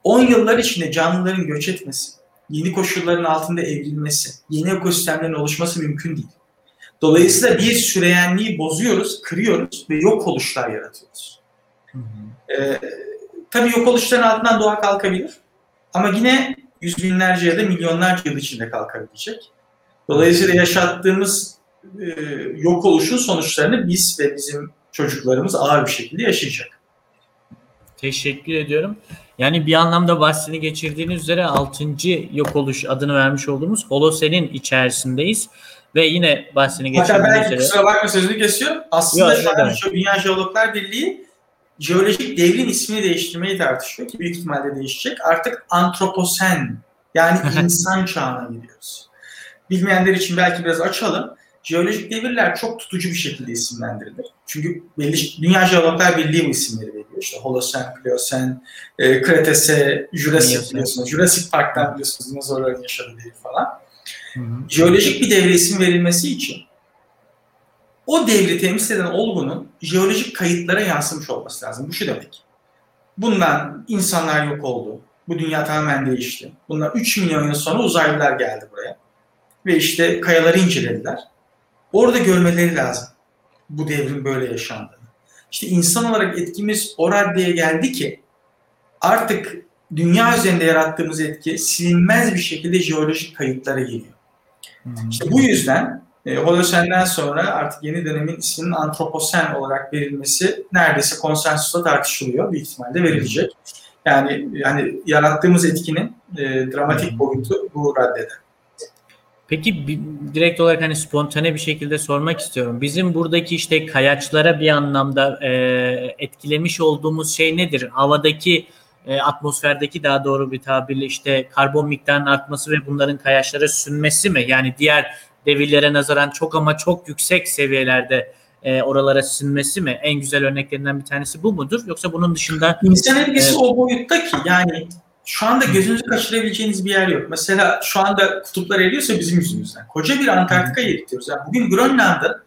10 yıllar içinde canlıların göç etmesi, yeni koşulların altında evrilmesi, yeni ekosistemlerin oluşması mümkün değil. Dolayısıyla bir süreyenliği bozuyoruz, kırıyoruz ve yok oluşlar yaratıyoruz. Hı hı. Ee, tabii yok oluşların altından doğa kalkabilir. Ama yine yüz binlerce ya da milyonlarca yıl içinde kalkabilecek. Dolayısıyla yaşattığımız e, yok oluşun sonuçlarını biz ve bizim çocuklarımız ağır bir şekilde yaşayacak. Teşekkür ediyorum. Yani bir anlamda bahsini geçirdiğiniz üzere 6. yok oluş adını vermiş olduğumuz Holosen'in içerisindeyiz. Ve yine bahsini Hatta geçirdiğiniz belki üzere... kusura bakma sözünü kesiyorum. Aslında Yok, şu an şu Dünya Jeologlar Birliği jeolojik devrin ismini değiştirmeyi tartışıyor ki büyük ihtimalle değişecek. Artık antroposen yani insan çağına gidiyoruz. Bilmeyenler için belki biraz açalım. Jeolojik devirler çok tutucu bir şekilde isimlendirilir. Çünkü belli Dünya Jeologlar Birliği bu isimleri veriyor. İşte Holosen, Pliyosen, e, Kretese, Jurassic biliyorsunuz. Jurassic Park'tan biliyorsunuz dinozorların yaşadığı devir falan Hı hı. jeolojik bir devre isim verilmesi için o devri temsil eden olgunun jeolojik kayıtlara yansımış olması lazım. Bu şu demek. Bundan insanlar yok oldu. Bu dünya tamamen değişti. Bundan 3 milyon yıl sonra uzaylılar geldi buraya. Ve işte kayaları incelediler. Orada görmeleri lazım. Bu devrin böyle yaşandığını. İşte insan olarak etkimiz o raddeye geldi ki artık dünya üzerinde yarattığımız etki silinmez bir şekilde jeolojik kayıtlara geliyor. Hı. İşte bu yüzden e, Holosen'den sonra artık yeni dönemin isminin antroposen olarak verilmesi neredeyse konsensusla tartışılıyor. Büyük ihtimalle verilecek. Yani yani yarattığımız etkinin e, dramatik boyutu bu raddede. Peki bi- direkt olarak hani spontane bir şekilde sormak istiyorum. Bizim buradaki işte kayaçlara bir anlamda e, etkilemiş olduğumuz şey nedir? Havadaki, e, atmosferdeki daha doğru bir tabirle işte karbon miktarının artması ve bunların kayaçlara sünmesi mi? Yani diğer devirlere nazaran çok ama çok yüksek seviyelerde e, oralara sünmesi mi? En güzel örneklerinden bir tanesi bu mudur? Yoksa bunun dışında İnsan etkisi Evet. o boyutta ki yani şu anda gözünüzü kaçırabileceğiniz bir yer yok. Mesela şu anda kutuplar eriyorsa bizim yüzümüzden. Koca bir Antarktika eritiyoruz. Yani bugün Grönland'da,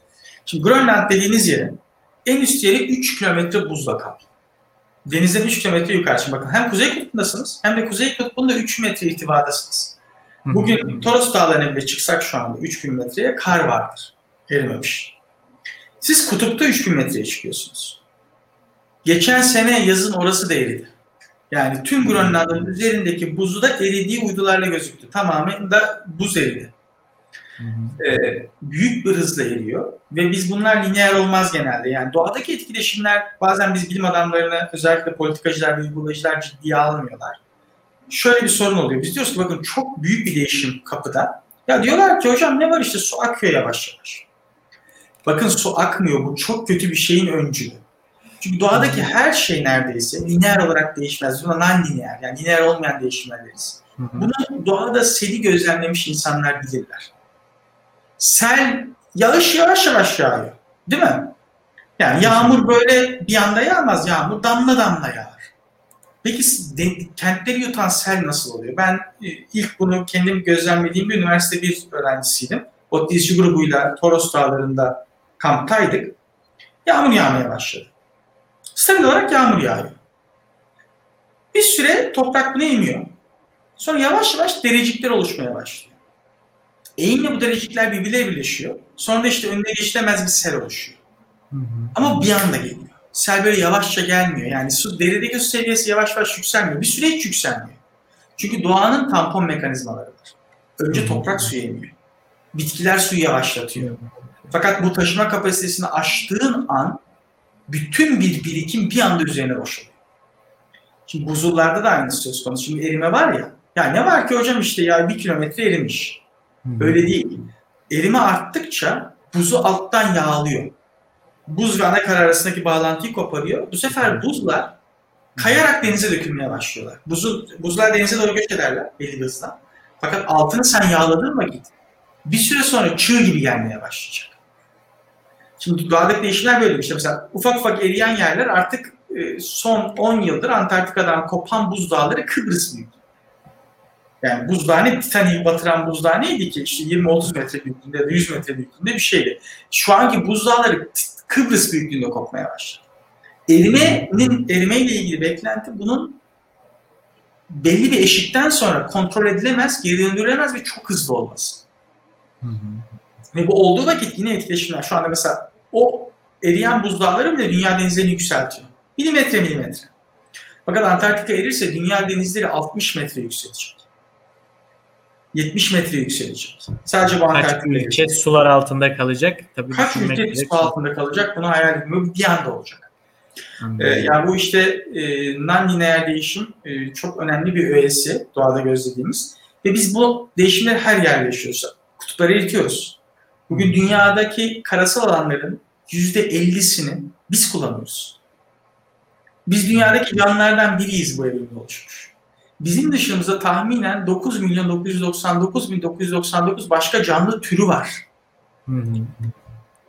şimdi Grönland dediğiniz yerin en üst yeri 3 kilometre buzla kaplı. Denizden 3 kilometre yukarı. Şimdi bakın hem kuzey kutbundasınız hem de kuzey kutbunda 3 metre irtifadasınız. Bugün Toros Dağları'na bile çıksak şu anda 3000 metreye kar vardır. Erimemiş. Siz kutupta 3000 metreye çıkıyorsunuz. Geçen sene yazın orası da eridi. Yani tüm Grönland'ın üzerindeki buzu da eridiği uydularla gözüktü. Tamamen da buz eridi. Ee, büyük bir hızla eriyor ve biz bunlar lineer olmaz genelde. Yani doğadaki etkileşimler bazen biz bilim adamlarını özellikle politikacılar ve uygulayıcılar ciddiye almıyorlar. Şöyle bir sorun oluyor. Biz diyoruz ki bakın çok büyük bir değişim kapıda. Ya diyorlar ki hocam ne var işte su akıyor yavaş yavaş. Bakın su akmıyor. Bu çok kötü bir şeyin öncülü. Çünkü doğadaki her şey neredeyse lineer olarak değişmez. Buna non-lineer yani lineer olmayan değişimler deriz. Bunu doğada seli gözlemlemiş insanlar bilirler. Sel yağış yavaş yavaş yağıyor. Değil mi? Yani yağmur böyle bir anda yağmaz. Yağmur damla damla yağar. Peki kentleri yutan sel nasıl oluyor? Ben e, ilk bunu kendim gözlemlediğim bir üniversite bir öğrencisiydim. O izci grubuyla Toros Dağları'nda kamptaydık. Yağmur yağmaya başladı. Stabil olarak yağmur yağıyor. Bir süre toprak buna emiyor. Sonra yavaş yavaş derecikler oluşmaya başlıyor. Eğimle bu derecikler birbirleriyle birleşiyor. Sonra işte önüne geçilemez bir sel oluşuyor. Hı hı. Ama bir anda geliyor. Sel böyle yavaşça gelmiyor. Yani su derideki su seviyesi yavaş yavaş yükselmiyor. Bir süre hiç yükselmiyor. Çünkü doğanın tampon mekanizmaları var. Önce toprak suyu emiyor. Bitkiler suyu yavaşlatıyor. Fakat bu taşıma kapasitesini aştığın an bütün bir birikim bir anda üzerine boşalıyor. Şimdi buzullarda da aynı söz konusu. Şimdi erime var ya. Ya ne var ki hocam işte ya bir kilometre erimiş. Öyle değil. Erime arttıkça buzu alttan yağlıyor. Buz ve ana kar arasındaki bağlantıyı koparıyor. Bu sefer buzlar kayarak denize dökülmeye başlıyorlar. Buzu, buzlar denize doğru göç ederler belli bir hızla. Fakat altını sen yağladığın vakit bir süre sonra çığ gibi gelmeye başlayacak. Şimdi doğadaki değişimler böyle işte mesela ufak ufak eriyen yerler artık e, son 10 yıldır Antarktika'dan kopan buzdağları Kıbrıs büyüklüğü. Yani buzdağ Titanic'i batıran buzdağ neydi ki? İşte 20-30 metre büyüklüğünde ya da 100 metre büyüklüğünde bir şeydi. Şu anki buzdağları Kıbrıs büyüklüğünde kopmaya başladı. Erimenin, erimeyle ilgili beklenti bunun belli bir eşikten sonra kontrol edilemez, geri döndürülemez ve çok hızlı olması. Hı hı. Ve bu olduğu vakit yine etkileşimler. Şu anda mesela o eriyen buzdağları bile dünya denizlerini yükseltiyor. Milimetre milimetre. Fakat Antarktika erirse dünya denizleri 60 metre yükselecek. 70 metre yükselecek. Sadece bu Kaç Antarktika ülke sular altında kalacak? Tabii Kaç düşünmek ülke gerek. su altında kalacak bunu hayal etmiyor. Bir anda olacak. Ee, yani bu işte e, non-lineer değişim e, çok önemli bir öğesi doğada gözlediğimiz. Ve biz bu değişimleri her yerde yaşıyoruz. Kutupları eritiyoruz. Bugün dünyadaki karasal alanların %50'sini biz kullanıyoruz. Biz dünyadaki canlılardan biriyiz bu evrimde oluşmuş. Bizim dışımızda tahminen 9 milyon 999 bin 999 başka canlı türü var.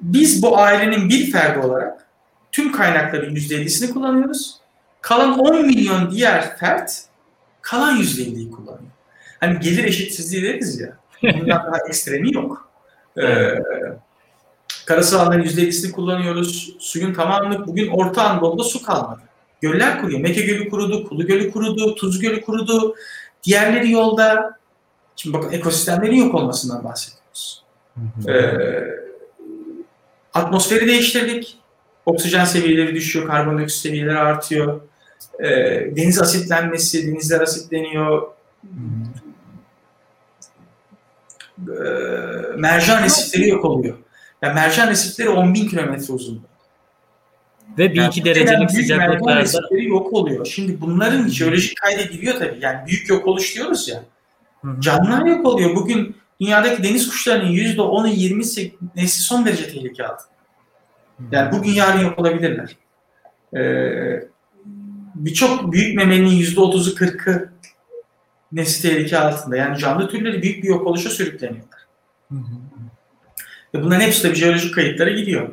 Biz bu ailenin bir ferdi olarak tüm kaynakların %50'sini kullanıyoruz. Kalan 10 milyon diğer fert kalan %50'yi kullanıyor. Hani gelir eşitsizliği deriz ya. Bundan daha ekstremi yok. Ee, karasal alanların %50'sini kullanıyoruz. Suyun tamamını bugün Orta Anadolu'da su kalmadı. Göller kuruyor. Meke Gölü kurudu, Kulu Gölü kurudu, Tuz Gölü kurudu. Diğerleri yolda. Şimdi bakın ekosistemlerin yok olmasından bahsediyoruz. Ee, atmosferi değiştirdik. Oksijen seviyeleri düşüyor, karbondioksit seviyeleri artıyor. Ee, deniz asitlenmesi, denizler asitleniyor. Ee, mercan resifleri yok oluyor. Yani mercan resifleri 10 bin kilometre uzunluğu. Ve bir iki derecelik sıcaklıklarda yok oluyor. Şimdi bunların jeolojik kaydediliyor tabii. Yani büyük yok oluş diyoruz ya. Canlılar yok oluyor. Bugün dünyadaki deniz kuşlarının %10'u 20'si nesli son derece tehlike altında. Yani bugün yarın yok olabilirler. Ee, Birçok büyük memelinin %30'u 40'ı nesli tehlike altında. Yani canlı türleri büyük bir yok oluşa sürükleniyorlar. Ve bunların hepsi de bir jeolojik kayıtlara gidiyor.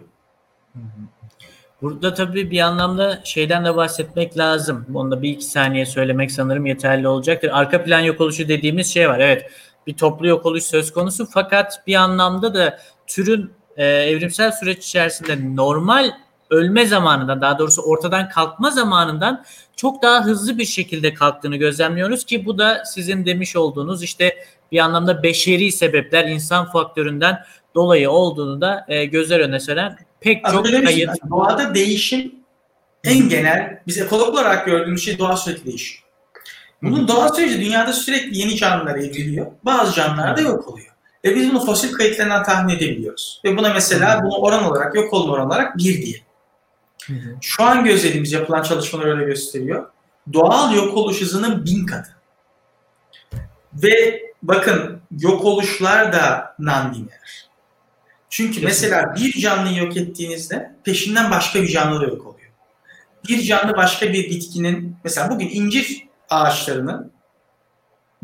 Burada tabii bir anlamda şeyden de bahsetmek lazım. Onu da bir iki saniye söylemek sanırım yeterli olacaktır. Arka plan yok oluşu dediğimiz şey var. Evet bir toplu yok oluş söz konusu fakat bir anlamda da türün e, evrimsel süreç içerisinde normal ölme zamanından daha doğrusu ortadan kalkma zamanından çok daha hızlı bir şekilde kalktığını gözlemliyoruz ki bu da sizin demiş olduğunuz işte bir anlamda beşeri sebepler insan faktöründen dolayı olduğunu da e, gözler önüne süren pek çok Aslında kayıt. Doğada değişim en genel, biz ekolog olarak gördüğümüz şey doğa sürekli değişiyor. Bunun doğa süreci dünyada sürekli yeni canlılar evriliyor. Bazı canlılar da yok oluyor. Ve biz bunu fosil kayıtlarından tahmin edebiliyoruz. Ve buna mesela bunu oran olarak, yok olma oran olarak bir diye. Şu an gözlediğimiz yapılan çalışmalar öyle gösteriyor. Doğal yok oluş hızının bin katı. Ve bakın yok oluşlar da non-lineer. Çünkü mesela bir canlıyı yok ettiğinizde peşinden başka bir canlı da yok oluyor. Bir canlı başka bir bitkinin, mesela bugün incir ağaçlarını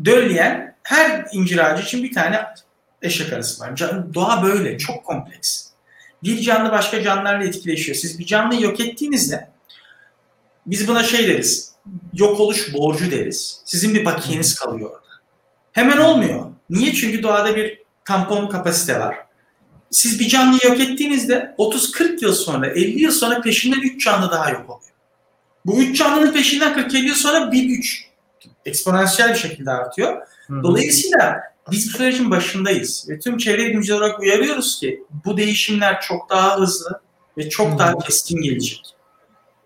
dölleyen her incir ağacı için bir tane eşek arısı var. Doğa böyle, çok kompleks. Bir canlı başka canlılarla etkileşiyor. Siz bir canlıyı yok ettiğinizde biz buna şey deriz, yok oluş borcu deriz. Sizin bir bakiyeniz kalıyor orada. Hemen olmuyor. Niye? Çünkü doğada bir tampon kapasite var. Siz bir canlıyı yok ettiğinizde 30-40 yıl sonra, 50 yıl sonra peşinden 3 canlı daha yok oluyor. Bu 3 canlının peşinden 40 yıl sonra 1 3 eksponansiyel bir şekilde artıyor. Dolayısıyla biz bu sürecin başındayız ve tüm çevre bilimciler olarak uyarıyoruz ki bu değişimler çok daha hızlı ve çok daha keskin gelecek.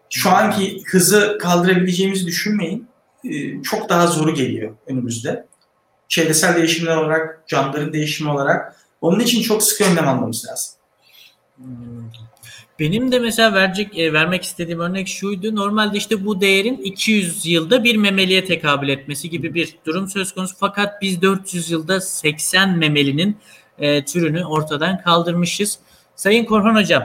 Şu anki hızı kaldırabileceğimizi düşünmeyin. Çok daha zoru geliyor önümüzde. Çevresel değişimler olarak, canlıların değişimi olarak. Onun için çok sıkı önlem almamız lazım. Benim de mesela verecek e, vermek istediğim örnek şuydu. Normalde işte bu değerin 200 yılda bir memeliye tekabül etmesi gibi bir durum söz konusu. Fakat biz 400 yılda 80 memelinin e, türünü ortadan kaldırmışız. Sayın Korhan Hocam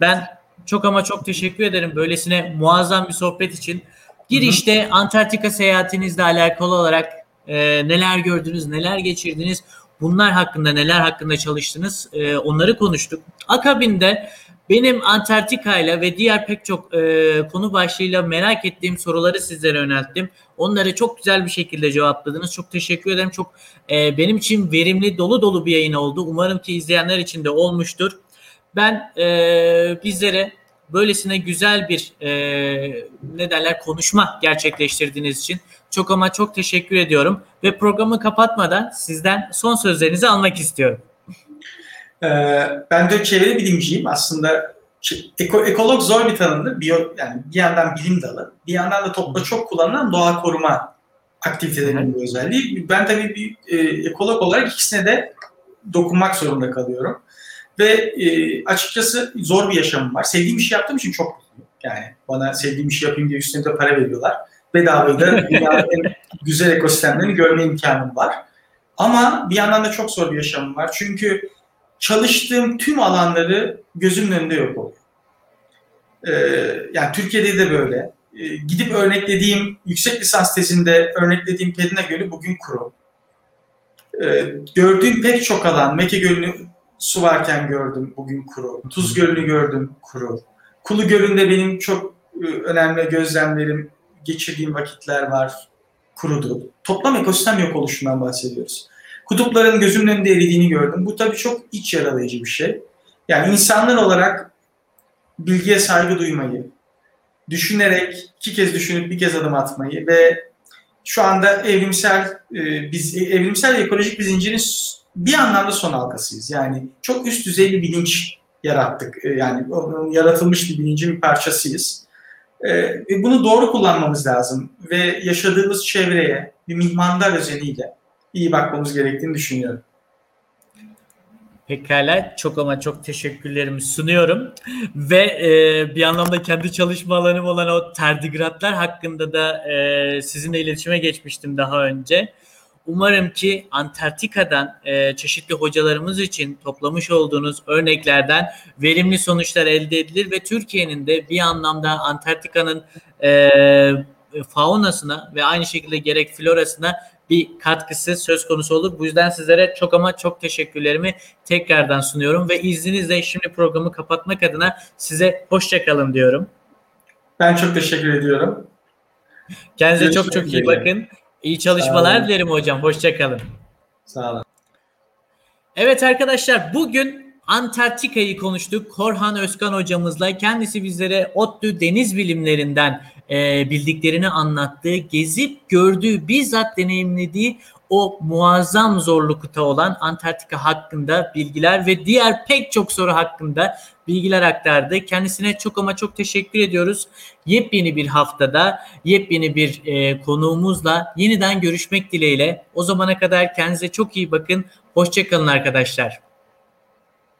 ben çok ama çok teşekkür ederim böylesine muazzam bir sohbet için. Girişte Antarktika seyahatinizle alakalı olarak e, neler gördünüz, neler geçirdiniz, bunlar hakkında neler hakkında çalıştınız e, onları konuştuk. Akabinde benim Antarktika ile ve diğer pek çok e, konu başlığıyla merak ettiğim soruları sizlere yönelttim. Onları çok güzel bir şekilde cevapladınız. Çok teşekkür ederim. Çok e, benim için verimli, dolu dolu bir yayın oldu. Umarım ki izleyenler için de olmuştur. Ben e, bizlere böylesine güzel bir e, ne derler konuşma gerçekleştirdiğiniz için çok ama çok teşekkür ediyorum ve programı kapatmadan sizden son sözlerinizi almak istiyorum. Ee, ben de çevre bilimciyim. Aslında eko, ekolog zor bir tanımdır. Biyo, yani bir yandan bilim dalı, bir yandan da topla çok kullanılan doğa koruma aktivitelerinin bir özelliği. Ben tabii bir e, ekolog olarak ikisine de dokunmak zorunda kalıyorum. Ve e, açıkçası zor bir yaşamım var. Sevdiğim işi yaptığım için çok mutluyum. Yani bana sevdiğim işi yapayım diye üstüne de para veriyorlar. Bedavayı da dünyanın güzel ekosistemlerini görme imkanım var. Ama bir yandan da çok zor bir yaşamım var. Çünkü çalıştığım tüm alanları gözümün önünde yok oluyor. Ee, yani Türkiye'de de böyle. Ee, gidip örneklediğim, yüksek lisans tezinde örneklediğim Pedina Gölü bugün kuru. Ee, gördüğüm pek çok alan, Meke Gölü'nü su varken gördüm, bugün kuru. Tuz Gölü'nü gördüm, kuru. Kulu Gölü'nde benim çok e, önemli gözlemlerim, geçirdiğim vakitler var, kurudu. Toplam ekosistem yok oluşundan bahsediyoruz. Kutupların gözümün önünde eridiğini gördüm. Bu tabii çok iç yaralayıcı bir şey. Yani insanlar olarak bilgiye saygı duymayı, düşünerek iki kez düşünüp bir kez adım atmayı ve şu anda evrimsel e, biz evrimsel ve ekolojik bir zincirin bir anlamda son halkasıyız. Yani çok üst düzey bir bilinç yarattık. E, yani yaratılmış bir bilincin bir parçasıyız. E, bunu doğru kullanmamız lazım ve yaşadığımız çevreye bir mihmandar özeniyle iyi bakmamız gerektiğini düşünüyorum. Pekala çok ama çok teşekkürlerimi sunuyorum ve e, bir anlamda kendi çalışma alanım olan o terdigratlar hakkında da e, sizinle iletişime geçmiştim daha önce. Umarım ki Antarktika'dan e, çeşitli hocalarımız için toplamış olduğunuz örneklerden verimli sonuçlar elde edilir ve Türkiye'nin de bir anlamda Antarktika'nın e, faunasına ve aynı şekilde gerek florasına bir katkısı söz konusu olur. Bu yüzden sizlere çok ama çok teşekkürlerimi tekrardan sunuyorum ve izninizle şimdi programı kapatmak adına size hoşçakalın diyorum. Ben çok teşekkür ediyorum. Kendinize Görüşmek çok çok iyi bakın. İyi çalışmalar dilerim hocam. Hoşçakalın. Sağ olun. Evet arkadaşlar bugün Antarktika'yı konuştuk. Korhan Özkan hocamızla kendisi bizlere ODTÜ deniz bilimlerinden e, bildiklerini anlattığı, gezip gördüğü, bizzat deneyimlediği o muazzam zorlukta olan Antarktika hakkında bilgiler ve diğer pek çok soru hakkında bilgiler aktardı. Kendisine çok ama çok teşekkür ediyoruz. Yepyeni bir haftada, yepyeni bir e, konuğumuzla yeniden görüşmek dileğiyle. O zamana kadar kendinize çok iyi bakın. Hoşçakalın arkadaşlar.